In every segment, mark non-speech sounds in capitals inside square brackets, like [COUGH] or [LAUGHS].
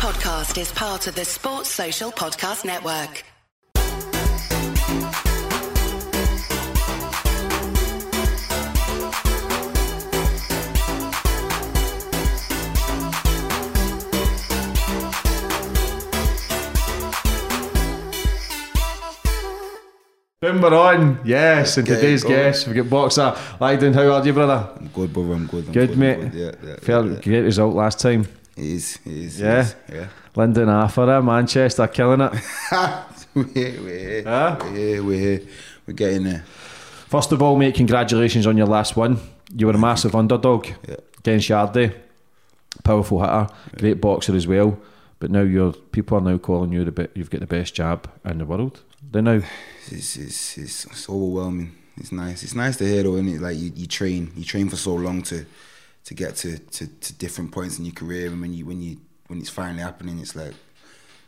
podcast is part of the Sports Social Podcast Network. Boom, we're on. Yes, and today's guest, we've got Boxer. Lyndon, how are you, brother? I'm good, brother. I'm good. I'm Good, mate. Good. Yeah, yeah. Felt yeah, yeah. great result last time. It is. It is. Yeah? It is, yeah. Lyndon Arthur, Manchester, killing it. [LAUGHS] we're here. We're here. Huh? We're here. We're here. We're getting there. First of all, mate, congratulations on your last win. You were a massive underdog Yeah. against Yarde. Powerful hitter, great boxer as well. But now you're people are now calling you the bit. You've got the best jab in the world. They now. It's, it's, it's, it's overwhelming. It's nice. It's nice to hear though, is it? Like you, you train, you train for so long to to get to, to, to different points in your career, and when you when you when it's finally happening, it's like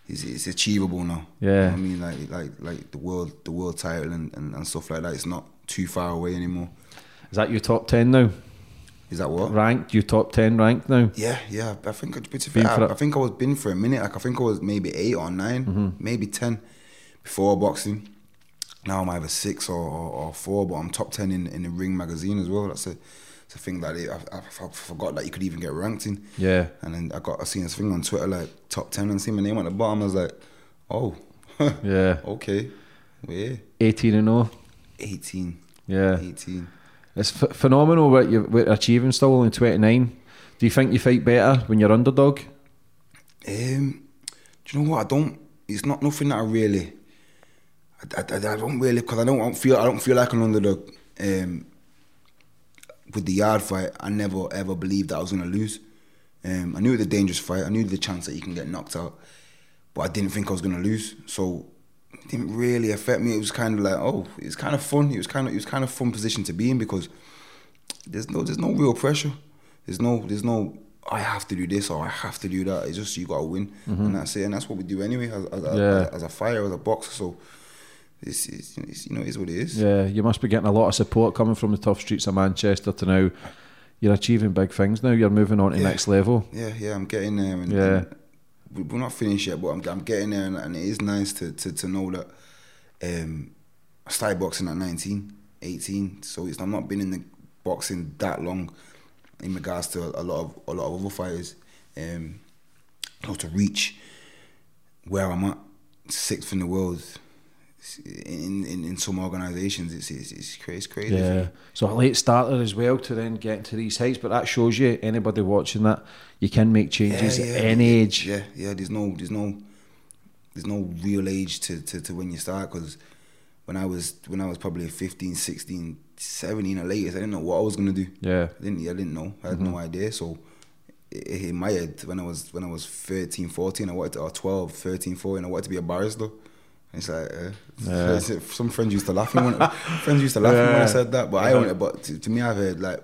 it's, it's achievable now. You know Yeah. I mean, like like like the world the world title and, and, and stuff like that. It's not too far away anymore. Is that your top ten now? Is that what? Ranked? Your top ten ranked now? Yeah, yeah. I think to be Been fair, for I, it. I think I was been for a minute. Like I think I was maybe eight or 9 Mm-hmm. maybe ten before boxing. Now I'm either six or, or, or four, but I'm top ten in, in the Ring magazine as well. That's a, it's a thing that I, I, I forgot that you could even get ranked in. Yeah. And then I got I seen this thing on Twitter like top ten and see my name at the bottom. I was like, oh, [LAUGHS] Yeah. okay, yeah, Eighteen and oh. 18, Yeah. 18. It's ph- phenomenal what you're, achieving still only 29. Do you think you fight better when you're underdog? Um, do you know what? I don't. It's not nothing that I really. I, I, I don't really because I don't, I don't feel I don't feel like an underdog. Um, with the Yarde fight, I never ever believed that I was gonna lose. Um, I knew it was a dangerous fight. I knew the chance that you can get knocked out, but I didn't think I was gonna lose. So it didn't really affect me. It was kind of like, oh, it's kind of fun. It was kind of it was kind of fun position to be in because there's no there's no real pressure. There's no there's no I have to do this or I have to do that. It's just you gotta win, and that's it. And that's what we do anyway as as, Mm-hmm. Yeah. as, as a fighter, as a boxer. So it's, it's, it's you know it's what it is. Yeah, you must be getting a lot of support coming from the tough streets of Manchester to now. You're achieving big things now. You're moving on to Yeah. next level. Yeah, yeah, I'm getting there. And, Yeah. and we- we're not finished yet, but I'm, I'm getting there, and, and it is nice to, to, to know that um, I started boxing at 19, 18, so it's, I've not been in the boxing that long in regards to a, lot of a lot of other fighters. Um, how to reach where I'm at, sixth in the world. In, in, in some organisations, it's, it's it's crazy. Crazy. Yeah. So a late starter as well to then get to these heights. But that shows you anybody watching that you can make changes Yeah, yeah. at any age. Yeah, yeah. There's no, there's no, there's no real age to, to, to when you start. Because when I was when I was probably 15, 16, 17 or latest, I didn't know what I was gonna do. Yeah. I didn't, I didn't know. I had no mm-hmm. idea. So i- in my head, when I was when I was 13, 14, I wanted to, or 12, 13, 14, I wanted to be a barrister. It's like uh, Yeah. some friends used to laugh when [LAUGHS] friends used to laugh me when I said that, but I Yeah. don't. But to, to me, I've heard like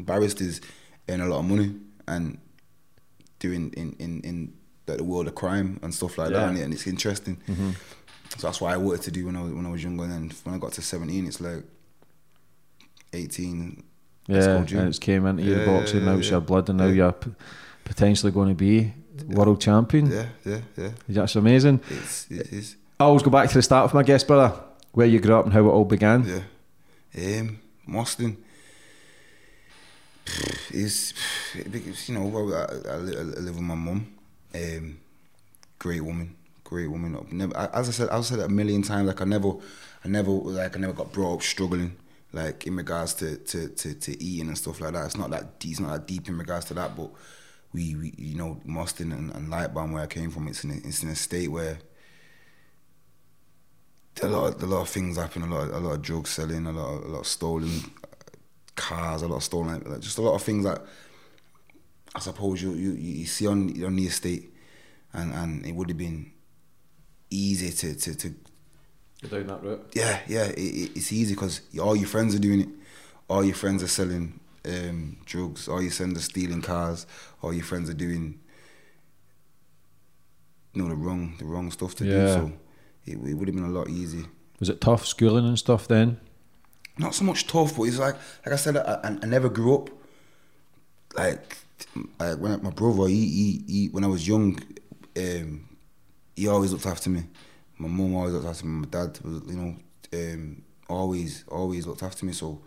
barristers earn a lot of money and doing in in in the world of crime and stuff like Yeah. that, and, and it's interesting. So that's what I wanted to do when I was when I was younger. And then when I got to seventeen, it's like eighteen. Yeah, and it's came into your boxing, yeah, now yeah, it's your blood, and now Yeah. you're p- potentially going to be world champion. Yeah, yeah, yeah. That's amazing. It's it is. I always go back to the start of my guest, brother, where you grew up and how it all began. Yeah. Um, Moston is, you know, I, I, live with my mum. Um, great woman, great woman. Never, as I said, I've said it a million times. Like I never, I never, like I never got brought up struggling. Like in regards to, to, to, to eating and stuff like that. It's not that deep, it's not that deep in regards to that. But we, we you know, Moston and, and Lightbowne where I came from, it's in a, it's in a state where a lot, of, a lot of things happen. A lot, of, a lot of drug selling, a lot, of, a lot of stolen cars, a lot of stolen, like, just a lot of things that I suppose you you, you see on on the estate, and and it would have been easy to to, to Go down that route. yeah yeah it, it, it's easy because all your friends are doing it, all your friends are selling um, drugs, all your friends are stealing cars, all your friends are doing you know the wrong the wrong stuff to do. So it, it would have been a lot easier. Was it tough schooling and stuff then? not so much tough, but it's like like I said, I, I, never grew up like like when my brother he, he, he when I was young, um, he always looked after me. My mum always looked after me. My dad was, you know, um, always, always looked after me. So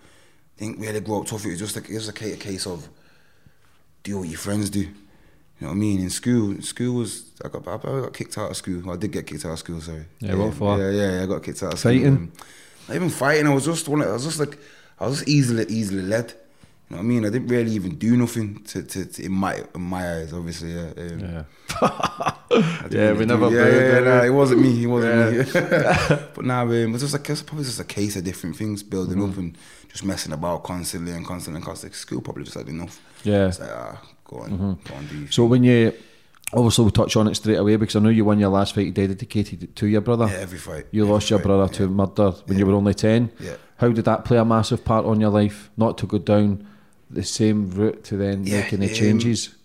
I think we had to grow up tough. It was just like it was a case of do what your friends do. You know what I mean? In school, school was I got I got kicked out of school. Well, I did get kicked out of school. Sorry. Yeah, what for? Yeah, yeah, yeah, I got kicked out of Fighting? school. Um, Not even fighting. I was just one. I was just like I was just easily easily led. You know what I mean? I didn't really even do nothing to, to, to in my in my eyes. Obviously, yeah. Um, Yeah. [LAUGHS] Yeah, we never Yeah, played, yeah, nah, it wasn't me. It wasn't me. [LAUGHS] [LAUGHS] but now, um, it was just like it's probably just a case of different things building Mm-hmm. up and just messing about constantly and constantly and constantly. School probably just had enough. Yeah. It's like ah, go on, go on, do. So when you obviously we'll touch on it straight away because I know you won your last fight dedicated it to your brother. yeah, every fight. You every lost your brother yeah. to murder when you were only ten. Yeah. How did that play a massive part on your life? Not to go down the same route to then Yeah, making the um, changes.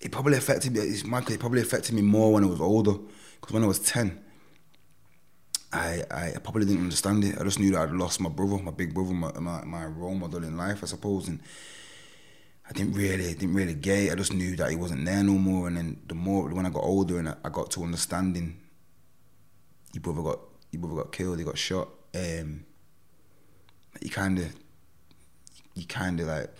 it probably affected me. It's. It probably affected me more when I was older. Because when I was ten, I, I probably didn't understand it. I just knew that I'd lost my brother, my big brother, my, my, my role model in life, I suppose. And I didn't really I didn't really get it. I just knew that he wasn't there no more. And then the more when I got older and I, got to understanding, your brother got your brother got killed. He got shot. Um, you kind of you kind of like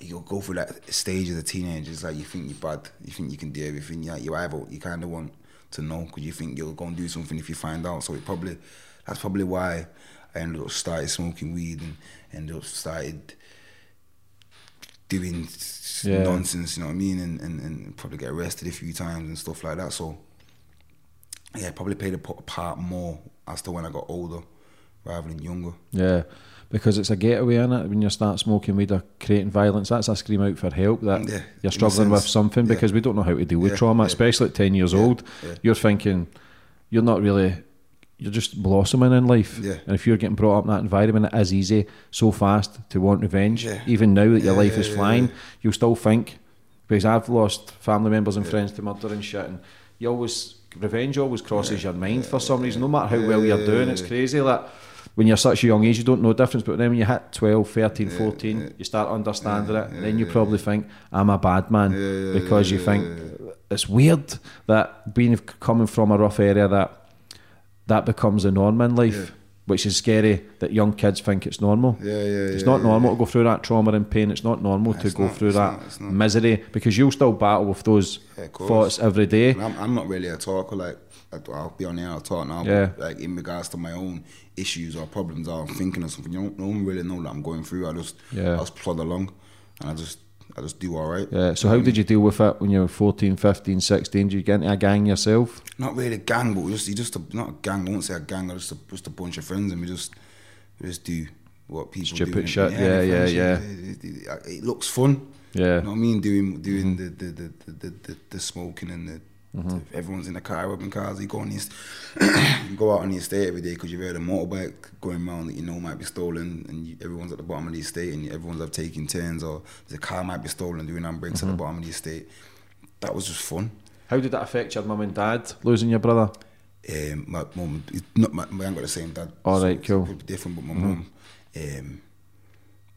you go through that stage as a teenager. It's like you think you're bad, you think you can do everything. Yeah, you either you kind of want to know because you think you're going to do something if you find out. So it probably that's probably why I ended up started smoking weed and ended up started doing Yeah. nonsense. You know what I mean? And, and and probably get arrested a few times and stuff like that. So yeah, probably played a part more as to when I got older rather than younger. Yeah. Because it's a getaway in it when you start smoking weed or creating violence. That's a scream out for help that Yeah, you're struggling with something Yeah. because we don't know how to deal with trauma, especially at ten years Yeah, old. You're thinking you're not really you're just blossoming in life. Yeah. And if you're getting brought up in that environment, it is easy so fast to want revenge. Yeah. Even now that your Yeah, life is flying, you'll still think because I've lost family members and friends to murder and shit and you always revenge always crosses your mind for some reason, no matter how well you're doing. It's crazy that when you're such a young age you don't know the difference, but then when you hit 12, 13, 14, you start understanding it and then you probably think, I'm a bad man because you think it's weird that being coming from a rough area that that becomes a norm in life. Yeah. Which is scary that young kids think it's normal. Yeah, yeah, yeah It's not yeah, normal to go through that trauma and pain. It's not normal to go not, through that not, not. misery because you'll still battle with those thoughts every day. I'm, I'm not really a talker. Like I'll be on air, I'll talk now. Yeah. But like in regards to my own issues or problems, or I'm thinking of something. You don't, no one really know that I'm going through. I just. I just plod along, and I just, I just do all right. Yeah. So how did you deal with it when you were 14, 15, 16? Did you get into a gang yourself? Not really a gang, but just, you just a, not a gang. I won't say a gang. I just, a, just a bunch of friends, and we just, we just do what people Stupid do. shit, the yeah, yeah, yeah. It, it- looks fun. Yeah. Mm-hmm. You know what I mean? Doing doing the, the, the, the, the, the, the smoking and the, Mm-hmm. everyone's in the car rubbing cars. You go on the [CLEARS THROAT] you go out on the estate every day because you've heard a motorbike going around that you know might be stolen, and you, everyone's at the bottom of the estate, and everyone's up taking turns, or the car might be stolen doing handbrakes Mm-hmm. at the bottom of the estate. That was just fun. How did that affect your mum and dad losing your brother? Um, my mum, not my, I ain't got the same dad. All right, it's cool. different, but my mum, um,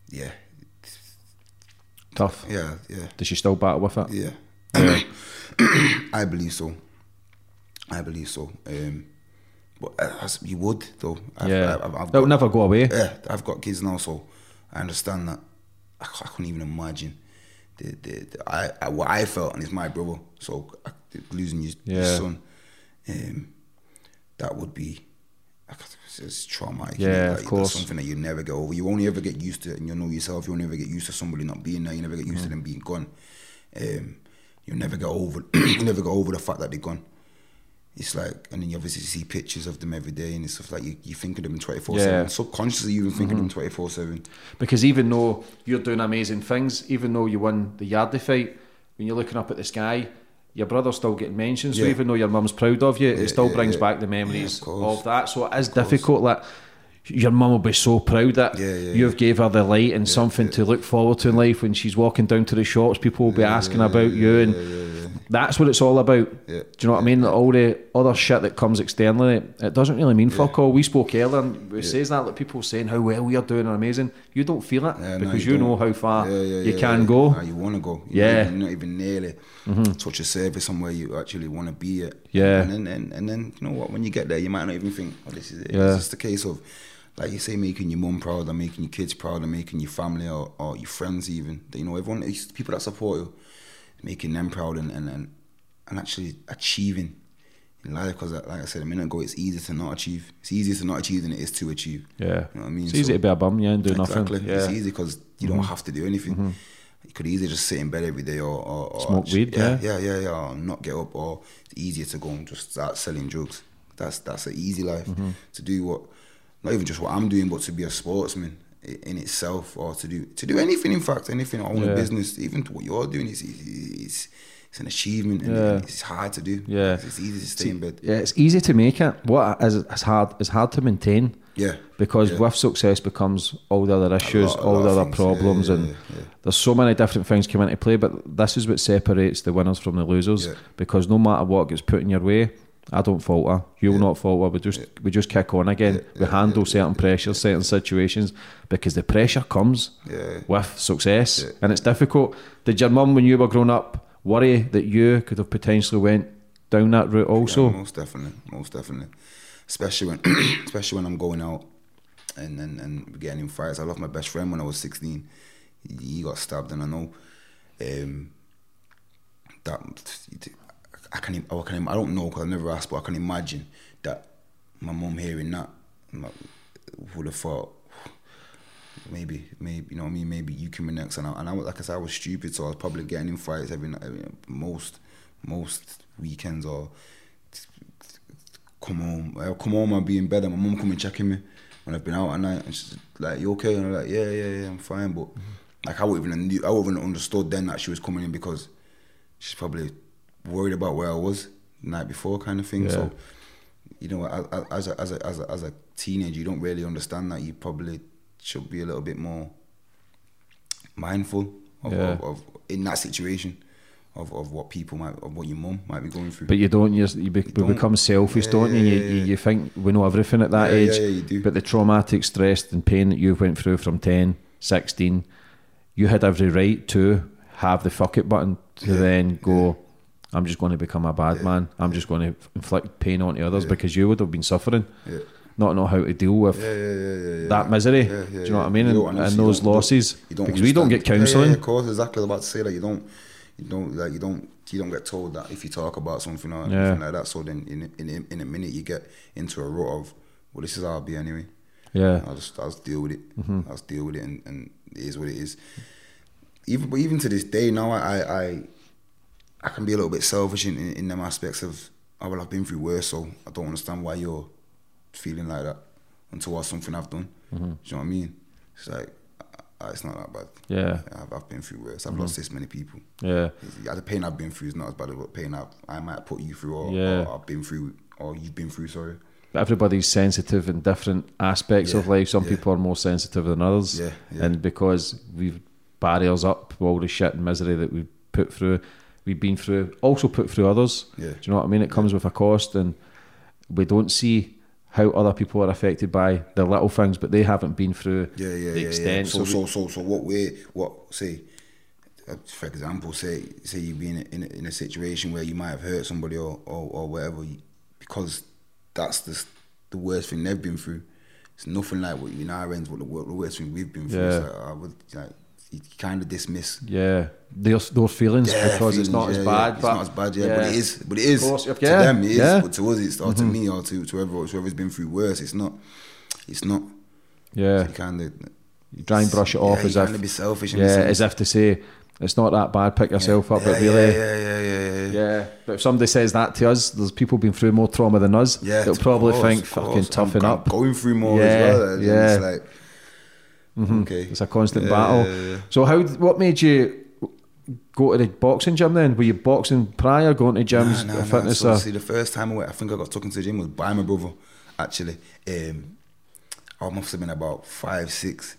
yeah, Tough. yeah, yeah. Does she still battle with it? Yeah. Yeah. [COUGHS] [COUGHS] [CLEARS THROAT] I believe so. I believe so. Um, but uh, as you would though. I've, Yeah. I've, I've got, never go away. yeah, I've got kids now, so I understand that. I couldn't even imagine the, the, the I, I what I felt, and it's my brother. So I, losing your, your son, um, that would be. It's, traumatic. Yeah, Like, of course. That's something that you never get over. You only ever get used to it, and you know yourself. You only ever get used to somebody not being there. You never get used to them being gone. Um, you never get over. [CLEARS THROAT] you never get over the fact that they're gone. It's like, and then you obviously see pictures of them every day, and it's stuff like you, you think of them twenty four Yeah. seven. Subconsciously, you even think of them mm-hmm. twenty four seven. Because even though you're doing amazing things, even though you won the Yardley fight, when you're looking up at the sky, your brother's still getting mentioned. So Yeah. even though your mum's proud of you, it still yeah, brings yeah. back the memories Yeah, of of that. So it is difficult that your mum will be so proud that Yeah, yeah, you've gave her the light and something to look forward to in life when she's walking down to the shops. People will be asking about you and That's what it's all about. Yeah. Do you know what I mean? All the other shit that comes externally, it doesn't really mean fuck all. We spoke earlier, and we says that like people saying how well you're doing and amazing. You don't feel it Yeah, no, because you, know how far Yeah, yeah, you yeah, can yeah. go. Nah, you want to go. You Yeah. You're not even nearly mm-hmm. touch a surface somewhere you actually want to be at. Yeah. And then, and, and then, you know what, when you get there, you might not even think, oh, this is it. Yeah. It's just a case of, like you say, making your mum proud, or making your kids proud, or making your family or, or your friends even. You know, everyone, people that support you, making them proud and, and, and, and actually achieving in life. Because, like I said a minute ago, it's easier to not achieve. It's easier to not achieve than it is to achieve. Yeah. You know what I mean? It's easy to be a bum, yeah, and do exactly. nothing. Yeah. It's easy because you don't have to do anything. You could easily just sit in bed every day or, or, or Smoke weed, yeah, yeah. yeah, yeah, not get up, or it's easier to go and just start selling drugs. That's that's an easy life Mm-hmm. to do what, not even just what I'm doing, but to be a sportsman in itself, or to do to do anything. In fact, anything, own Yeah. a business, even to what you're doing is it's it's an achievement, and Yeah. it's hard to do. Yeah. it's easy to stay in bed. Yeah, it's easy to make it. What is it's hard? It's hard to maintain. Yeah, Because yeah. with success becomes all the other issues, lot- all the other things. problems, Yeah, and there's so many different things come into play. But this is what separates the winners from the losers. Because no matter what gets put in your way, I don't falter. You'll not falter. We just we just kick on again. we handle certain pressures, certain situations, because the pressure comes Yeah. with success, and it's difficult. Did your mum, when you were growing up, worry that you could have potentially went down that route also? Yeah, most definitely, most definitely. Especially when, [CLEARS THROAT] especially when I'm going out and and and getting in fights. I lost my best friend when I was 16. He, he got stabbed, and I know um, that I can. Oh, I can. I don't know because I never asked, but I can imagine that my mom hearing that would have thought. Maybe, maybe you know what I mean. Maybe you can next, and I, and I was like I said, I was stupid, so I was probably getting in fights every, night- most most weekends or come home. I'll come home and be in bed and my mom come and checking me when I've been out at night and she's like, You okay? And I'm like, Yeah, yeah, yeah, I'm fine. But like I wouldn't even I wouldn't understood then that she was coming in because she's probably worried about where I was the night before kind of thing. Yeah. So you know, as- as a, as a as a as a teenager you don't really understand that. You probably should be a little bit more mindful of, Yeah. of, of in that situation. Of, of what people might, of what your mum might be going through. But you don't. You're, you, be, don't. become selfish, Yeah, don't you? yeah, You, you? you think we know everything at that age. yeah, you do. But the traumatic stress and pain that you went through from 10, 16, you had every right to have the fuck it button to then go. I'm just going to become a bad man. I'm just going to inflict pain onto others because you would have been suffering, Yeah. not know how to deal with Yeah, yeah, yeah, yeah, yeah. that misery. Yeah, yeah, Do you know yeah. what I mean? And, and those don't- you don't- losses because we don't get understand. Yeah, counselling. Yeah, of course, exactly. I was about to say that you don't, you don't like you don't you don't get told that if you talk about something or Yeah. anything like that. So then in in in a minute you get into a rut of well, this is how I'll be anyway. Yeah. I'll just I'll just deal with it. Mm-hmm. I'll just deal with it, and, and it is what it is. Even but even to this day now, I I I can be a little bit selfish in, in, in them aspects of oh well I've been through worse, so I don't understand why you're feeling like that until something I've done. Mm-hmm. Do you know what I mean? It's like uh, it's not that bad. Yeah. I've, I've been through worse. I've lost this many people. Yeah. Yeah, the pain I've been through is not as bad as what pain I've, I might put you through, or, Yeah. or I've been through, or you've been through. Sorry. everybody's sensitive in different aspects of life. Some yeah. people are more sensitive than others. Yeah, yeah. And because we've barriers up with all the shit and misery that we've put through, we've been through, also put through others. Yeah. Do you know what I mean? It comes with a cost, and we don't see how other people are affected by the little things, but they haven't been through Yeah, yeah, the yeah, yeah. extent. So, we- so, so, so, what way? What say? uh, For example, say, say you've been in a, in a situation where you might have hurt somebody or or, or whatever, because that's the the worst thing they've been through. It's nothing like what in our ends, what the, the worst thing we've been through. Yeah. Like, I would like you kind of dismiss. yeah, those, those feelings Yeah, because it's not feelings, as bad. yeah. It's not as bad, yeah, but it is. But it is. Of course, to yeah, them, it is. yeah. Mm-hmm. But to us, it's or to me or to, to whoever, whoever's been through worse, it's not. It's not. Yeah. You kind of. You try and brush it off yeah, as you if be selfish. yeah, as if to say it's not that bad. Pick yourself up, yeah, but really, Yeah, yeah, yeah, yeah. yeah. Yeah, but if somebody says that to us, there's people been through more trauma than us. Yeah, they'll probably think fucking toughen up. Going through more Yeah, as well. yeah. Mm-hmm. It's like, okay. It's a constant Yeah, battle. yeah. So how? What made you go to the boxing gym then? Were you boxing prior, going to gyms, Nah, nah, nah. fitness? So, or- see, the first time I went, I think I got taken to the gym was by my brother. Actually, um, I must have been about five, six,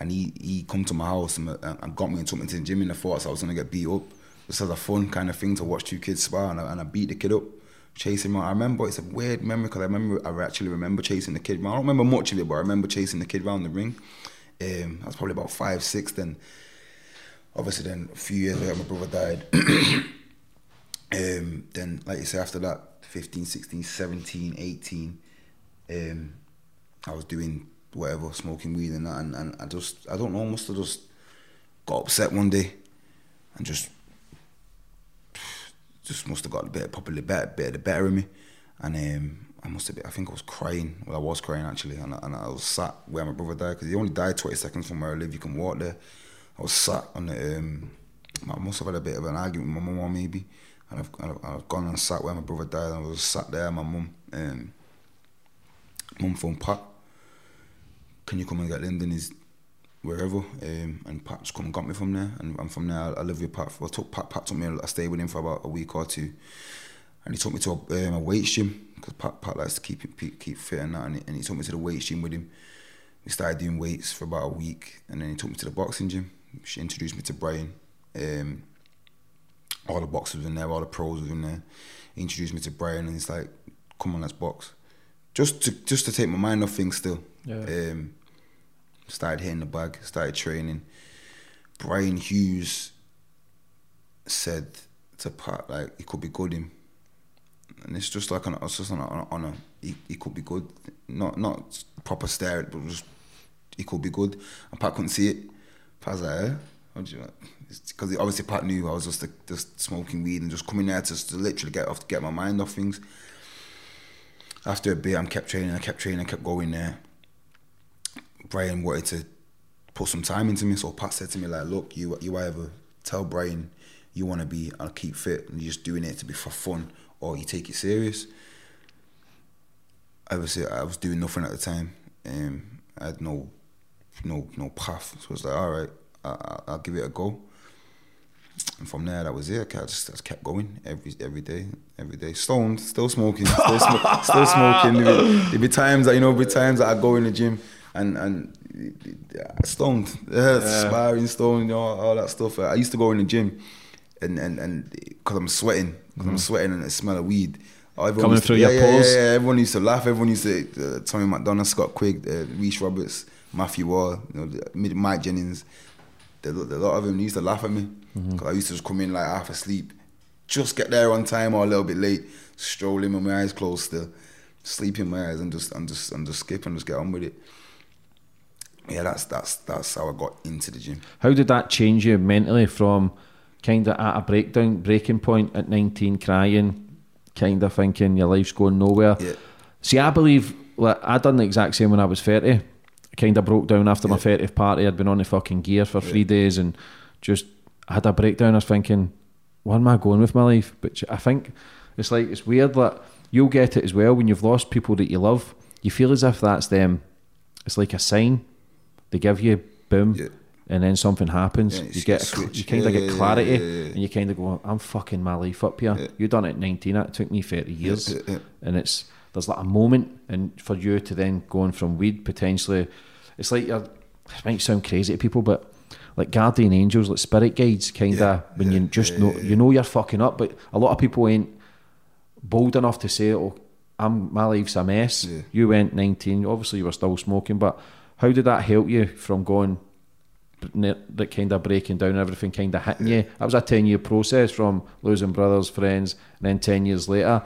and he he come to my house and, and got me and took me to the gym in the thoughts I was gonna get beat up just as a fun kind of thing to watch two kids spar, and I, and I beat the kid up, chasing him. Around. I remember it's a weird memory because I remember I actually remember chasing the kid. I don't remember much of it, but I remember chasing the kid around the ring. Um, I was probably about five, six then. Obviously, then a few years later, my brother died. [COUGHS] um, then, like you say, after that, 15, 16, 17, 18, um, I was doing whatever, smoking weed and that, and, and I just, I don't know, must have just got upset one day and just just must have got a bit probably better bit of the better of me and um, I must have been, I think I was crying. Well I was crying actually and, I- and I was sat where my brother died because he only died 20 seconds from where I live. You can walk there. I was sat on the um, I must have had a bit of an argument with my mum maybe. And I've, I've, I've gone and sat where my brother died and I was sat there my mum um, mum phoned Pat. Can you come and get Lyndon? He's wherever, um, and Pat just come and got me from there, and, and from there I, I lived with Pat. For, I took Pat, Pat took me. I stayed with him for about a week or two, and he took me to a, um, a gym because Pat, Pat likes to keep keep, keep fit and that, and he, and he took me to the weights gym with him. We started doing weights for about a week, and then he took me to the boxing gym. She introduced me to Brian. Um, all the boxers were in there, all the pros were in there. He introduced me to Brian, and he's like, "Come on, let's box." Just to just to take my mind off things still. Yeah. Um, started hitting the bag, started training. Brian Hughes said to Pat like he could be good him, and it's just like on, it's just on a, on a he, he could be good, not not proper stare, it, but just he could be good. And Pat couldn't see it. Pat's like, eh? Because obviously Pat knew I was just just smoking weed and just coming there to, to literally get off get my mind off things. After a bit, I kept training, I kept training, I kept going there. Brian wanted to put some time into me, so Pat said to me like, "Look, you you either tell Brian you want to be and keep fit, and you're just doing it to be for fun, or you take it serious." Obviously, I was doing nothing at the time. Um, I had no no no path, so I was like, "All right, I, I, I'll give it a go." And from there, that was it. I just, I just kept going every every day, every day. Stoned, still smoking, still, sm- [LAUGHS] still smoking. There'd be, be times that you know, there'd be times that I go in the gym and and yeah, stoned, [LAUGHS] yeah, sparring, stoned, you know, all that stuff. I used to go in the gym, and and and because I'm sweating, because I'm sweating and I smell of weed. Everyone Coming used to- through your yeah, pores. Yeah, yeah, everyone used to laugh. Everyone used to. Uh, Tommy McDonagh, Scott Quigg, uh, Rhys Roberts, Matthew Hall, you know, Mike Jennings. The, the, a lot of them used to laugh at me because I used to just come in like half asleep, just get there on time or a little bit late, strolling with my eyes closed still, sleep in my eyes and just and just and just skip and just get on with it. Yeah, that's that's that's how I got into the gym. How did that change you mentally from kind of at a breakdown, breaking point at 19, crying, kind of thinking your life's going nowhere? Yeah. See, I believe like, I done the exact same when I was 30. Kind of broke down after my 30th party. I'd been on the fucking gear for three days and just had a breakdown. I was thinking, where am I going with my life? But I think it's like, it's weird that you'll get it as well when you've lost people that you love. You feel as if that's them. It's like a sign. They give you, boom, Yeah. And then something happens. Yeah, you get, a you kind of Yeah, get clarity, yeah, and you kind of go, "I'm fucking my life up here." You done it at 19. That took me 30 years, and it's there's like a moment, and for you to then going from weed potentially, it's like you're. It might sound crazy to people, but like guardian angels, like spirit guides, kind of when you just know you know you're fucking up, but a lot of people ain't bold enough to say, "Oh, I'm my life's a mess." You went 19. Obviously, you were still smoking, but how did that help you from going? That kind of breaking down, everything kind of hitting you. That was a ten year process from losing brothers, friends, and then ten years later.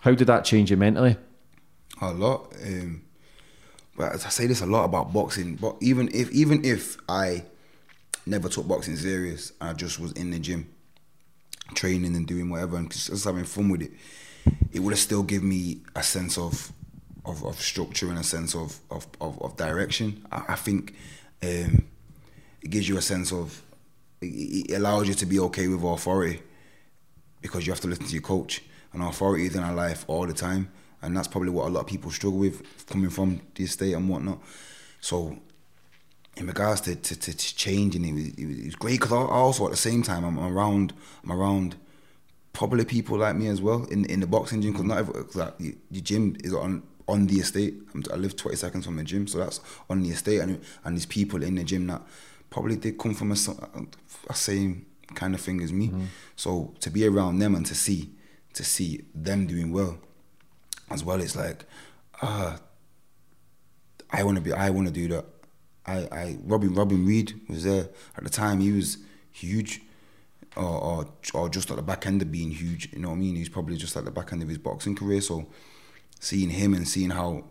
How did that change you mentally? A lot. Um, but as I say this a lot about boxing. But even if even if I never took boxing serious, I just was in the gym, training and doing whatever and just having fun with it, it would have still given me a sense of of, of structure and a sense of of, of, of direction. I, I think um, it gives you a sense of it, allows you to be okay with authority because you have to listen to your coach. And authority is in our life all the time. And that's probably what a lot of people struggle with coming from the estate and whatnot. So in regards to, to, to, changing it was, it was, great because I also at the same time I'm around I'm around probably people like me as well in in the boxing gym because not every, the, gym is on on the estate. I live 20 seconds from the gym so that's on the estate. And, and there's people in the gym that probably did come from a same kind of thing as me. So to be around them and to see to see them doing well as well, it's like, ah, I want to be. I want to do that. I, I Robin Robin Reid was there at the time. He was huge, or, or or just at the back end of being huge. You know what I mean? He's probably just at the back end of his boxing career. So seeing him and seeing how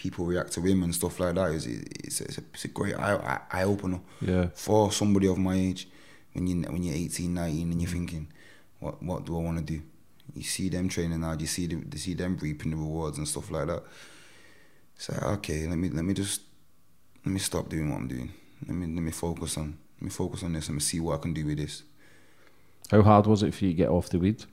people react to him and stuff like that is it's, it's, a, it's a great eye, eye opener. Yeah. for somebody of my age when you when you're 18 19 and you're thinking what what do I want to do? You see them training hard you see them, you see them reaping the rewards and stuff like that. It's like okay let me let me just let me stop doing what I'm doing. Let me let me focus on let me focus on this and see what I can do with this. How hard was it for you to get off the weed?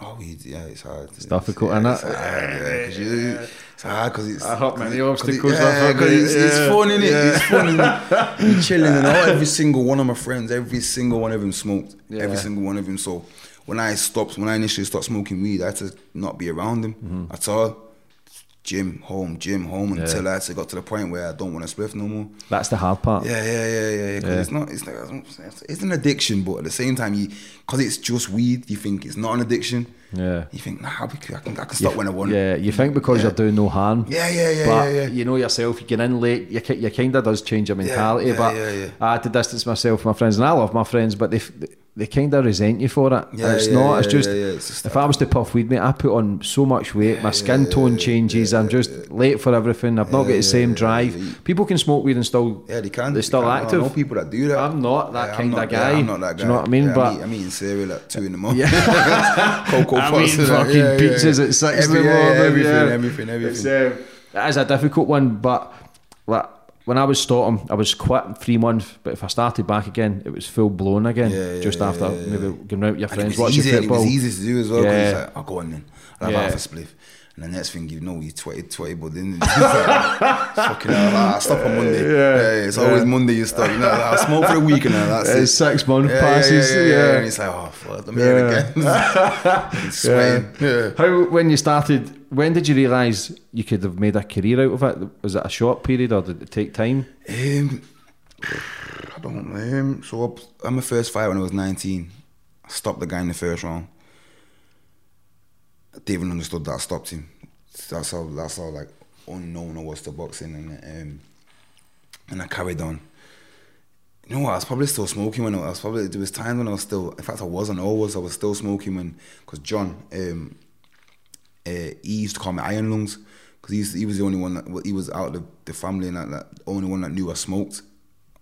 Oh, we- yeah, it's hard. It's, difficult, yeah, innit? It's hard, yeah, 'cause you- it's hard because it's. I hope many 'cause it- obstacles Yeah, because it's, mate, it's yeah, fun, innit? yeah. It's fun. And [LAUGHS] you're chilling, and all, every single one of my friends, every single one of them smoked. Every single one of them. So when I stopped, when I initially stopped smoking weed, I had to not be around them Mm-hmm. at all. Gym, home, gym, home, until I actually got to the point where I don't want to spliff no more. That's the hard part. Yeah, yeah, yeah, yeah. yeah. 'cause Yeah. it's not. It's like it's an addiction, but at the same time, you because it's just weed, you think it's not an addiction. Yeah. You think, nah, I can, I can, stop when I want. Yeah, you think because Yeah. you're doing no harm. Yeah, yeah, yeah, But yeah, yeah. you know yourself, you get in late, you, you kind of does change your mentality. yeah, but yeah, yeah. I had to distance myself from my friends, and I love my friends, but they, f- they kind of resent you for it. Yeah, And it's yeah, not, it's just, yeah, yeah, it's if I was to puff weed, mate, I put on so much weight, my skin tone changes, I'm just late for everything, I've not got the same drive. People can smoke weed and still, Yeah, they can. they're still can. active. I know people that do that. I'm not that Yeah, kind not- of yeah, guy. I'm not that guy. Do you know what I mean? Yeah, but I'm, eat- I'm eating cereal at two in the morning. Yeah. [LAUGHS] Cocoa [LAUGHS] I mean, and that. fucking Yeah, yeah, yeah. pizzas at six Every- yeah, morning. everything, yeah. everything, everything. It's, um, that is a difficult one, but like, when I was starting, I was quit three months, but if I started back again, it was full blown again. Yeah, yeah, just yeah, after yeah, maybe going out with your and friends, watching football. It was easy to do as well. Yeah. Like, I'll go on then. I'll have half a spliff. And the next thing you know, you 20, 20 bud in. It's like, fucking hell, like, I stop on Monday. Yeah, yeah it's always Monday you stop. You know, like, I smoke for a week and then that's Uh, it. six month Yeah, passes. Yeah, Yeah, yeah, yeah. And it's like, oh, fuck, I'm here again. [LAUGHS] It's sweating. Yeah. How when you started? When did you realise you could have made a career out of it? Was it a short period or did it take time? Um, I don't know. Um, so up, I'm my first fight when I was 19. I stopped the guy in the first round. Didn't even understood that I stopped him. That's how that's how like unknown I was to boxing, and um, and I carried on. You know what? I was probably still smoking when I was probably there was times when I was still. In fact, I wasn't always. I was still smoking when because John, um, uh, he used to call me Iron Lungs because he, he was the only one that he was out of the, the family and that, that only one that knew I smoked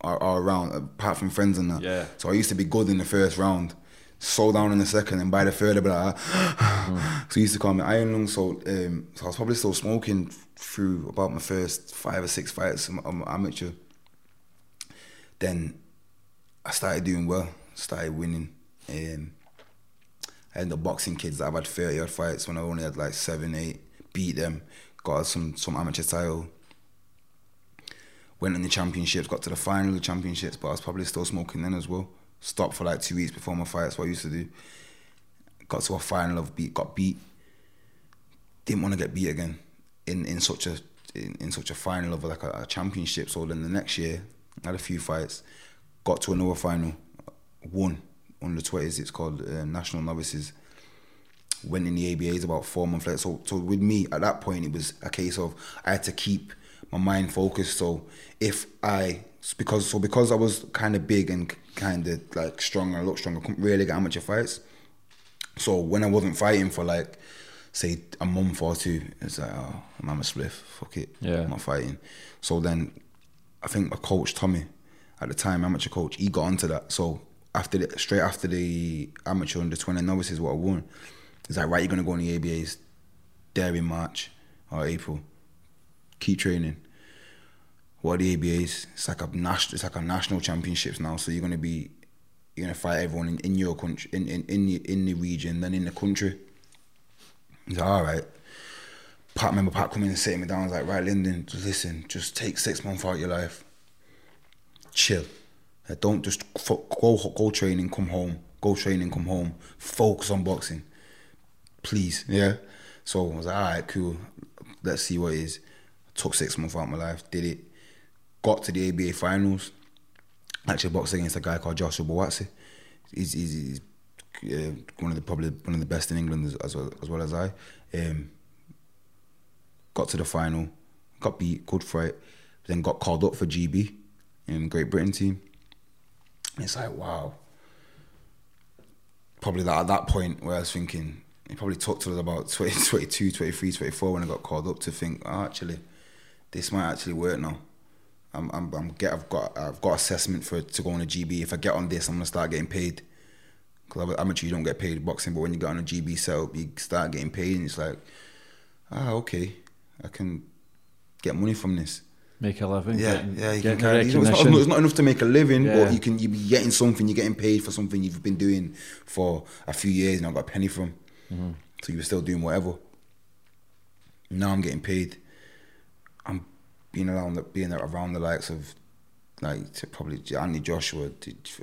or, or around apart from friends and that. Yeah. So I used to be good in the first round, slow down in the second, and by the third I'd be like, [GASPS] so he used to call me Iron Lungs. So um, so I was probably still smoking through about my first five or six fights. I'm amateur. Then I started doing well, started winning. Um, I ended up boxing kids that I've had 30 odd fights when I only had like seven, eight, beat them, got some some amateur title. Went in the championships, got to the final of the championships, but I was probably still smoking then as well. Stopped for like two weeks before my fight, that's what I used to do. Got to a final of beat, got beat. Didn't want to get beat again in, in such a in, in such a final of like a, a championship. So then the next year, had a few fights, got to another final, won on the twenties. It's called uh, National Novices. Went in the ABAs about four months later. So, so with me at that point, it was a case of I had to keep my mind focused. So if I because so because I was kind of big and kind of like strong and I looked strong, couldn't really get amateur fights. So when I wasn't fighting for like say a month or two, it's like oh I'm a spliff, fuck it, Yeah. I'm not fighting. So then I think my coach Tommy at the time, amateur coach, he got onto that. So after the, straight after the amateur under twenty novices, what I won, he's like right, you're gonna go on the ABAs there in March or April. Keep training. What the ABAs? It's like a national. It's like a national championships now. So you're gonna be, you're gonna fight everyone in, in your country, in in in the, in the region, then in the country. He's like, all right. Pat, remember Pat coming and sitting me down. I was like, right, Lyndon, just listen, just take six months out of your life. Chill. Uh, don't just go go training, come home. Go training, come home. Focus on boxing, please. Yeah. So I was like, all right, cool. Let's see what it is. Took six months out of my life, did it. Got to the ABA finals. Actually boxed against a guy called Joshua Buatsi. he's, he's, he's uh, one of the probably one of the best in England as, as well as well as I. Um, got to the final, got beat, good fight, then got called up for GB in Great Britain team. It's like wow. Probably that at that point where I was thinking, it probably took till about 20, [LAUGHS] 22, 23, 24 when I got called up to think, oh, actually, this might actually work now. I'm, I'm, I'm get, I've got, I've got assessment for to go on a GB. If I get on this, I'm gonna start getting paid. Because amateur, you don't get paid boxing, but when you get on a GB setup, you start getting paid, and it's like, ah, okay, I can get money from this. Make a living. Yeah, getting, yeah. You can kind of, it's, not, it's not enough to make a living, Yeah. but you can you be getting something. You're getting paid for something you've been doing for a few years, and not got a penny from. Mm-hmm. So you were still doing whatever. Now I'm getting paid. I'm being around the, being around the likes of like to probably Anthony Joshua,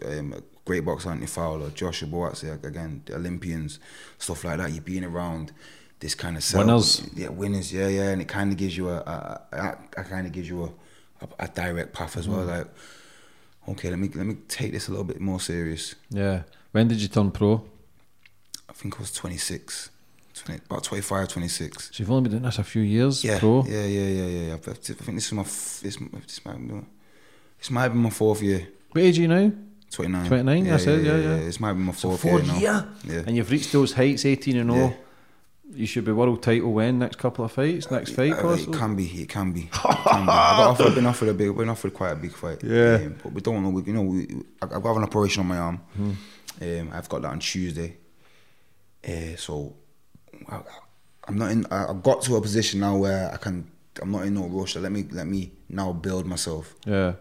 um, great boxer Anthony Fowler, Joshua Buatsi, again the Olympians, stuff like that. You're being around this kind of setup. Winners. yeah, winners, yeah, yeah, and it kind of gives you a, a, a, a kind of gives you a, a, a direct path as Mm. well. Like, okay, let me let me take this a little bit more serious. Yeah. When did you turn pro? I think I was 26, 20, about 25, 26. So you've only been doing this a few years, Yeah, pro. yeah, yeah, yeah, yeah. yeah. I think this is my this this might be this might be my fourth year. What age are you now? 29. 29, yeah, that's it, yeah, yeah. This might be my So fourth four year now. Yeah. And you've reached those heights, 18 and 0. Yeah. You should be world title when next couple of fights, next fight, Uh, it can be. It can be. [LAUGHS] It can be. I got offered, I've been offered a big. Been offered quite a big fight. Yeah. Um, but we don't know. We, you know, we, I've got an operation on my arm. Hmm. Um, I've got that on Tuesday. Uh, so I, I'm not in. I, I've got to a position now where I can. I'm not in no rush. Let me let me now build myself. Yeah.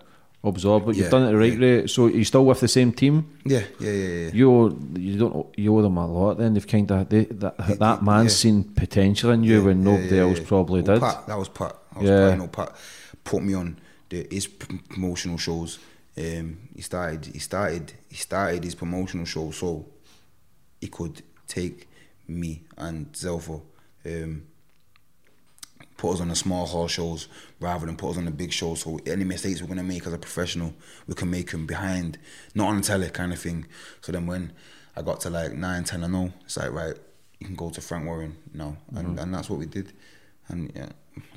Absorb, but you've Yeah, done it the right yeah. way. So you're still with the same team? Yeah, yeah, yeah, yeah. You owe, you don't you owe them a lot. Then they've kind of they, that that man's yeah. seen potential in you Yeah, when yeah, nobody yeah, else yeah. probably Well, did. Pat, that was Pat. That was Yeah. Know, Pat put me on the, his promotional shows. Um, he started. He started. He started his promotional show so he could take me and Zelfa. Um, put us on the small hall shows rather than put us on the big shows. So any mistakes we're gonna make as a professional, we can make them behind, not on the telly kind of thing. So then when I got to like nine, ten, I know it's like right, you can go to Frank Warren now, and and that's what we did. And yeah,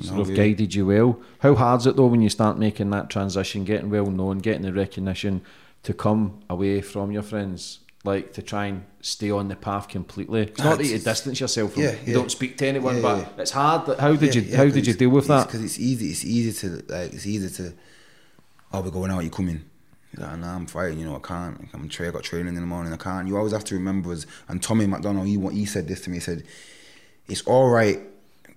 sort of guided you well. How hard's it though when you start making that transition, getting well known, getting the recognition to come away from your friends? Like to try and stay on the path completely. It's not that you distance yourself from yeah, you don't speak to anyone, Yeah, but yeah. it's hard. How did Yeah, you yeah, how did you deal with that? Because it's easy. It's easy to like. It's easy to. Oh, we're going out. You coming? You're Like, nah, I'm fighting. You know, I can't. I'm tra- I got training in the morning. I can't. You always have to remember. As, and Tommy McDonagh, he he said this to me. He said, "It's all right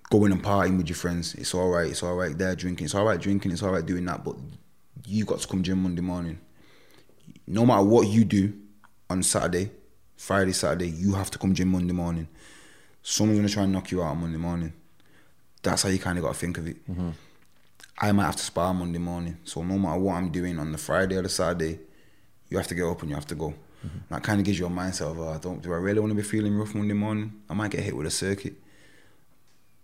going and partying with your friends. It's all right. It's all right there drinking. It's all right drinking. It's all right doing that. But you got to come gym Monday morning. No matter what you do on Saturday, Friday, Saturday, you have to come gym Monday morning. Someone's gonna try and knock you out on Monday morning. That's how you kind of got to think of it. I might have to spar Monday morning, so no matter what I'm doing on the Friday or the Saturday, you have to get up and you have to go. That kind of gives you a mindset of, oh, I don't, do I really want to be feeling rough Monday morning? I might get hit with a circuit.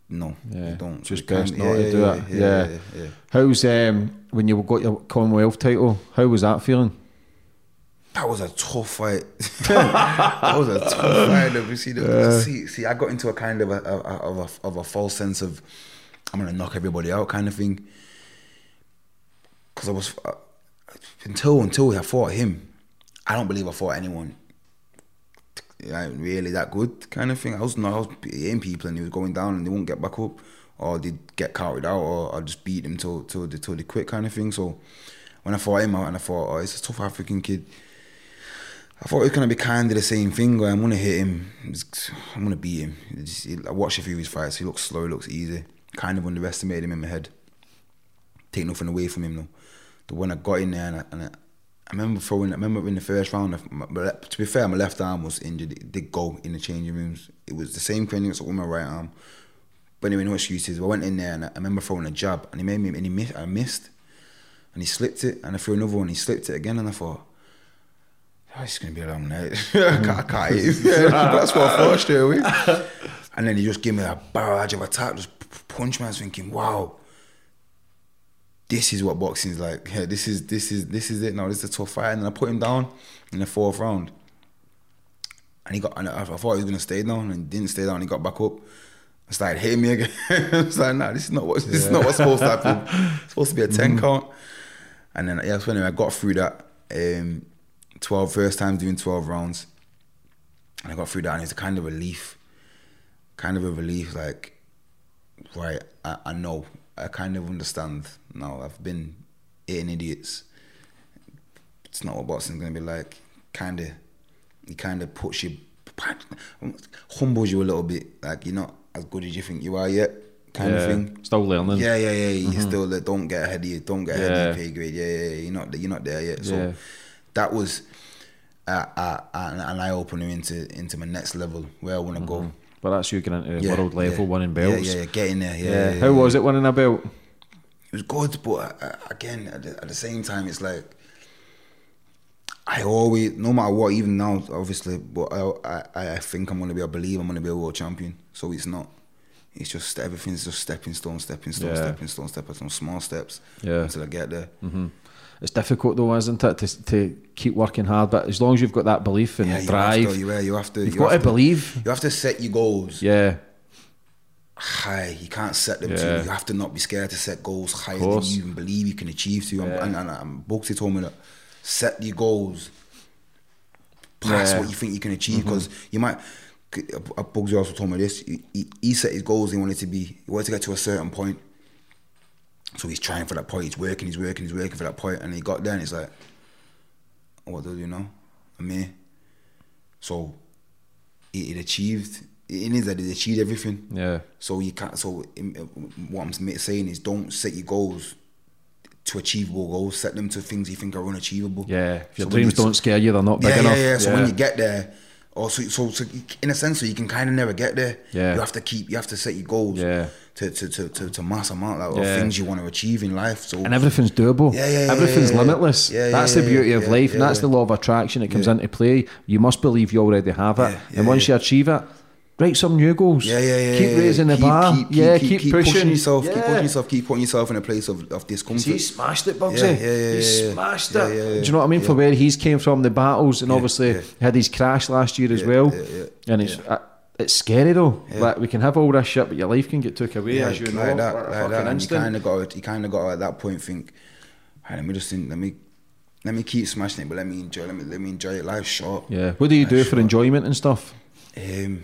No, Yeah, you don't. just best not to do. Yeah, Yeah. yeah, yeah. How's um when you got your Commonwealth title? How was that feeling? That was a tough fight. [LAUGHS] that was a tough fight. You see, the, see, see, I got into a kind of a, a, of a of a false sense of I'm gonna knock everybody out kind of thing. Because I was uh, until until I fought him, I don't believe I fought anyone. Really that good kind of thing. I was no, I was hitting people and he was going down and they won't get back up, or they'd get carried out, or I just beat them till till they till they quit kind of thing. So when I fought him out and I thought, oh, it's a tough African kid. I thought it was gonna be kind of the same thing. Where I'm gonna hit him, I'm gonna beat him. I watched a few of his fights. He looks slow, he looks easy. Kind of underestimated him in my head. Take nothing away from him though. The when I got in there and I, and I, I remember throwing. I remember in the first round. To be fair, my left arm was injured. It did go in the changing rooms. It was the same thing as with my right arm. But anyway, no excuses. I went in there and I I remember throwing a jab and he made me and he missed. I missed, and he slipped it and I threw another one. He slipped it again and I thought. Oh, it's gonna be a long night. I can't, I can't hit him. That's what I thought straight away. And then he just gave me a barrage of attack, just punch me. I was thinking, wow, this is what boxing's like. Yeah, this is this is this is it now. This is a tough fight. And then I put him down in the fourth round. and he got. And I, I thought he was gonna stay down, and didn't stay down. He got back up. and started hitting me again. [LAUGHS] I was like, nah, this is not what this is not what's supposed to happen. It's supposed to be a 10 count. And then yeah, so anyway, I got through that. Um, 12 first time doing 12 rounds. And I got through that and it's a kind of relief. Kind of a relief, like, right, I, I know. I kind of understand now. I've been hitting idiots. It's not what boxing's gonna be like. Kinda he kinda puts you humbles you a little bit. Like you're not as good as you think you are yet, kind yeah. of thing. Still learning. Yeah, yeah, yeah. You mm-hmm. still like, don't get ahead of you. Don't get ahead of your pay grade. Yeah, yeah, yeah. You're not you're not there yet. So Yeah. That was uh, uh, an, an eye opener into into my next level where I want to go. But that's you getting into Yeah, world level, yeah. winning belts. Yeah, yeah, getting there. Yeah. Yeah. yeah, How yeah. was it winning a belt? it was good, but uh, again, at the, at the same time, it's like I always, no matter what, even now, obviously, but I, I, I think I'm gonna be, I believe I'm gonna be a world champion. So it's not. It's just everything's just stepping stone, stepping stone, Yeah. stepping stone, stepping stone, small steps Yeah. until I get there. It's difficult though, isn't it, to, to keep working hard? But as long as you've got that belief and Yeah, you drive, have to. You, yeah, you have to. you've you got to have believe. You have to set your goals Yeah, high. You can't set them Yeah. too. You have to not be scared to set goals higher than you even believe you can achieve. To Yeah. and, and, and Bugsy told me that set your goals past. Mm-hmm. what you think you can achieve because you might. Bugsy also told me this. He, he- he set his goals. He wanted to be. He wanted to get to a certain point. So he's trying for that point. He's working. He's working. He's working for that point, and he got there, and he's like, "What do you know? I'm here." So he, he achieved. In his head, he achieved everything. yeah, So you can't. So um, what I'm saying is, don't set your goals to achievable goals. Set them to things you think are unachievable. yeah. If your So dreams don't scare you, they're not big yeah, enough. yeah, yeah. So when you get there, or so, so, so in a sense, so you can kind of never get there. Yeah. You have to keep. You have to set your goals. Yeah. To to to to, to mass amount like, Yeah. of things you want to achieve in life. So and everything's doable. Yeah, yeah, yeah, Everything's yeah, yeah. limitless. Yeah, that's the beauty of life, and that's the law of attraction that comes into play. You must believe you already have it, and once you achieve it, write some new goals. Yeah, yeah, yeah. Keep raising the keep, bar. Keep, keep, yeah, keep, keep, keep pushing. yourself. Keep pushing yourself. Keep putting yourself in a place of, of discomfort. He smashed it, Bugsy. Yeah, yeah, yeah, he smashed it. Do you know what I mean? For where he's came from, the battles, and obviously had his crash last year as well. yeah, yeah, And it's uh, it's scary though. Yeah. Like we can have all this shit, but your life can get took away, Yeah, as you know. like that, like a like fucking that. And you kind of got, to, you kind of got to at that point think, "Hey, let me just, think, let me, let me keep smashing it, but let me enjoy, let me, let me enjoy it. Life short. Yeah. What do you do for short. enjoyment and stuff? Um,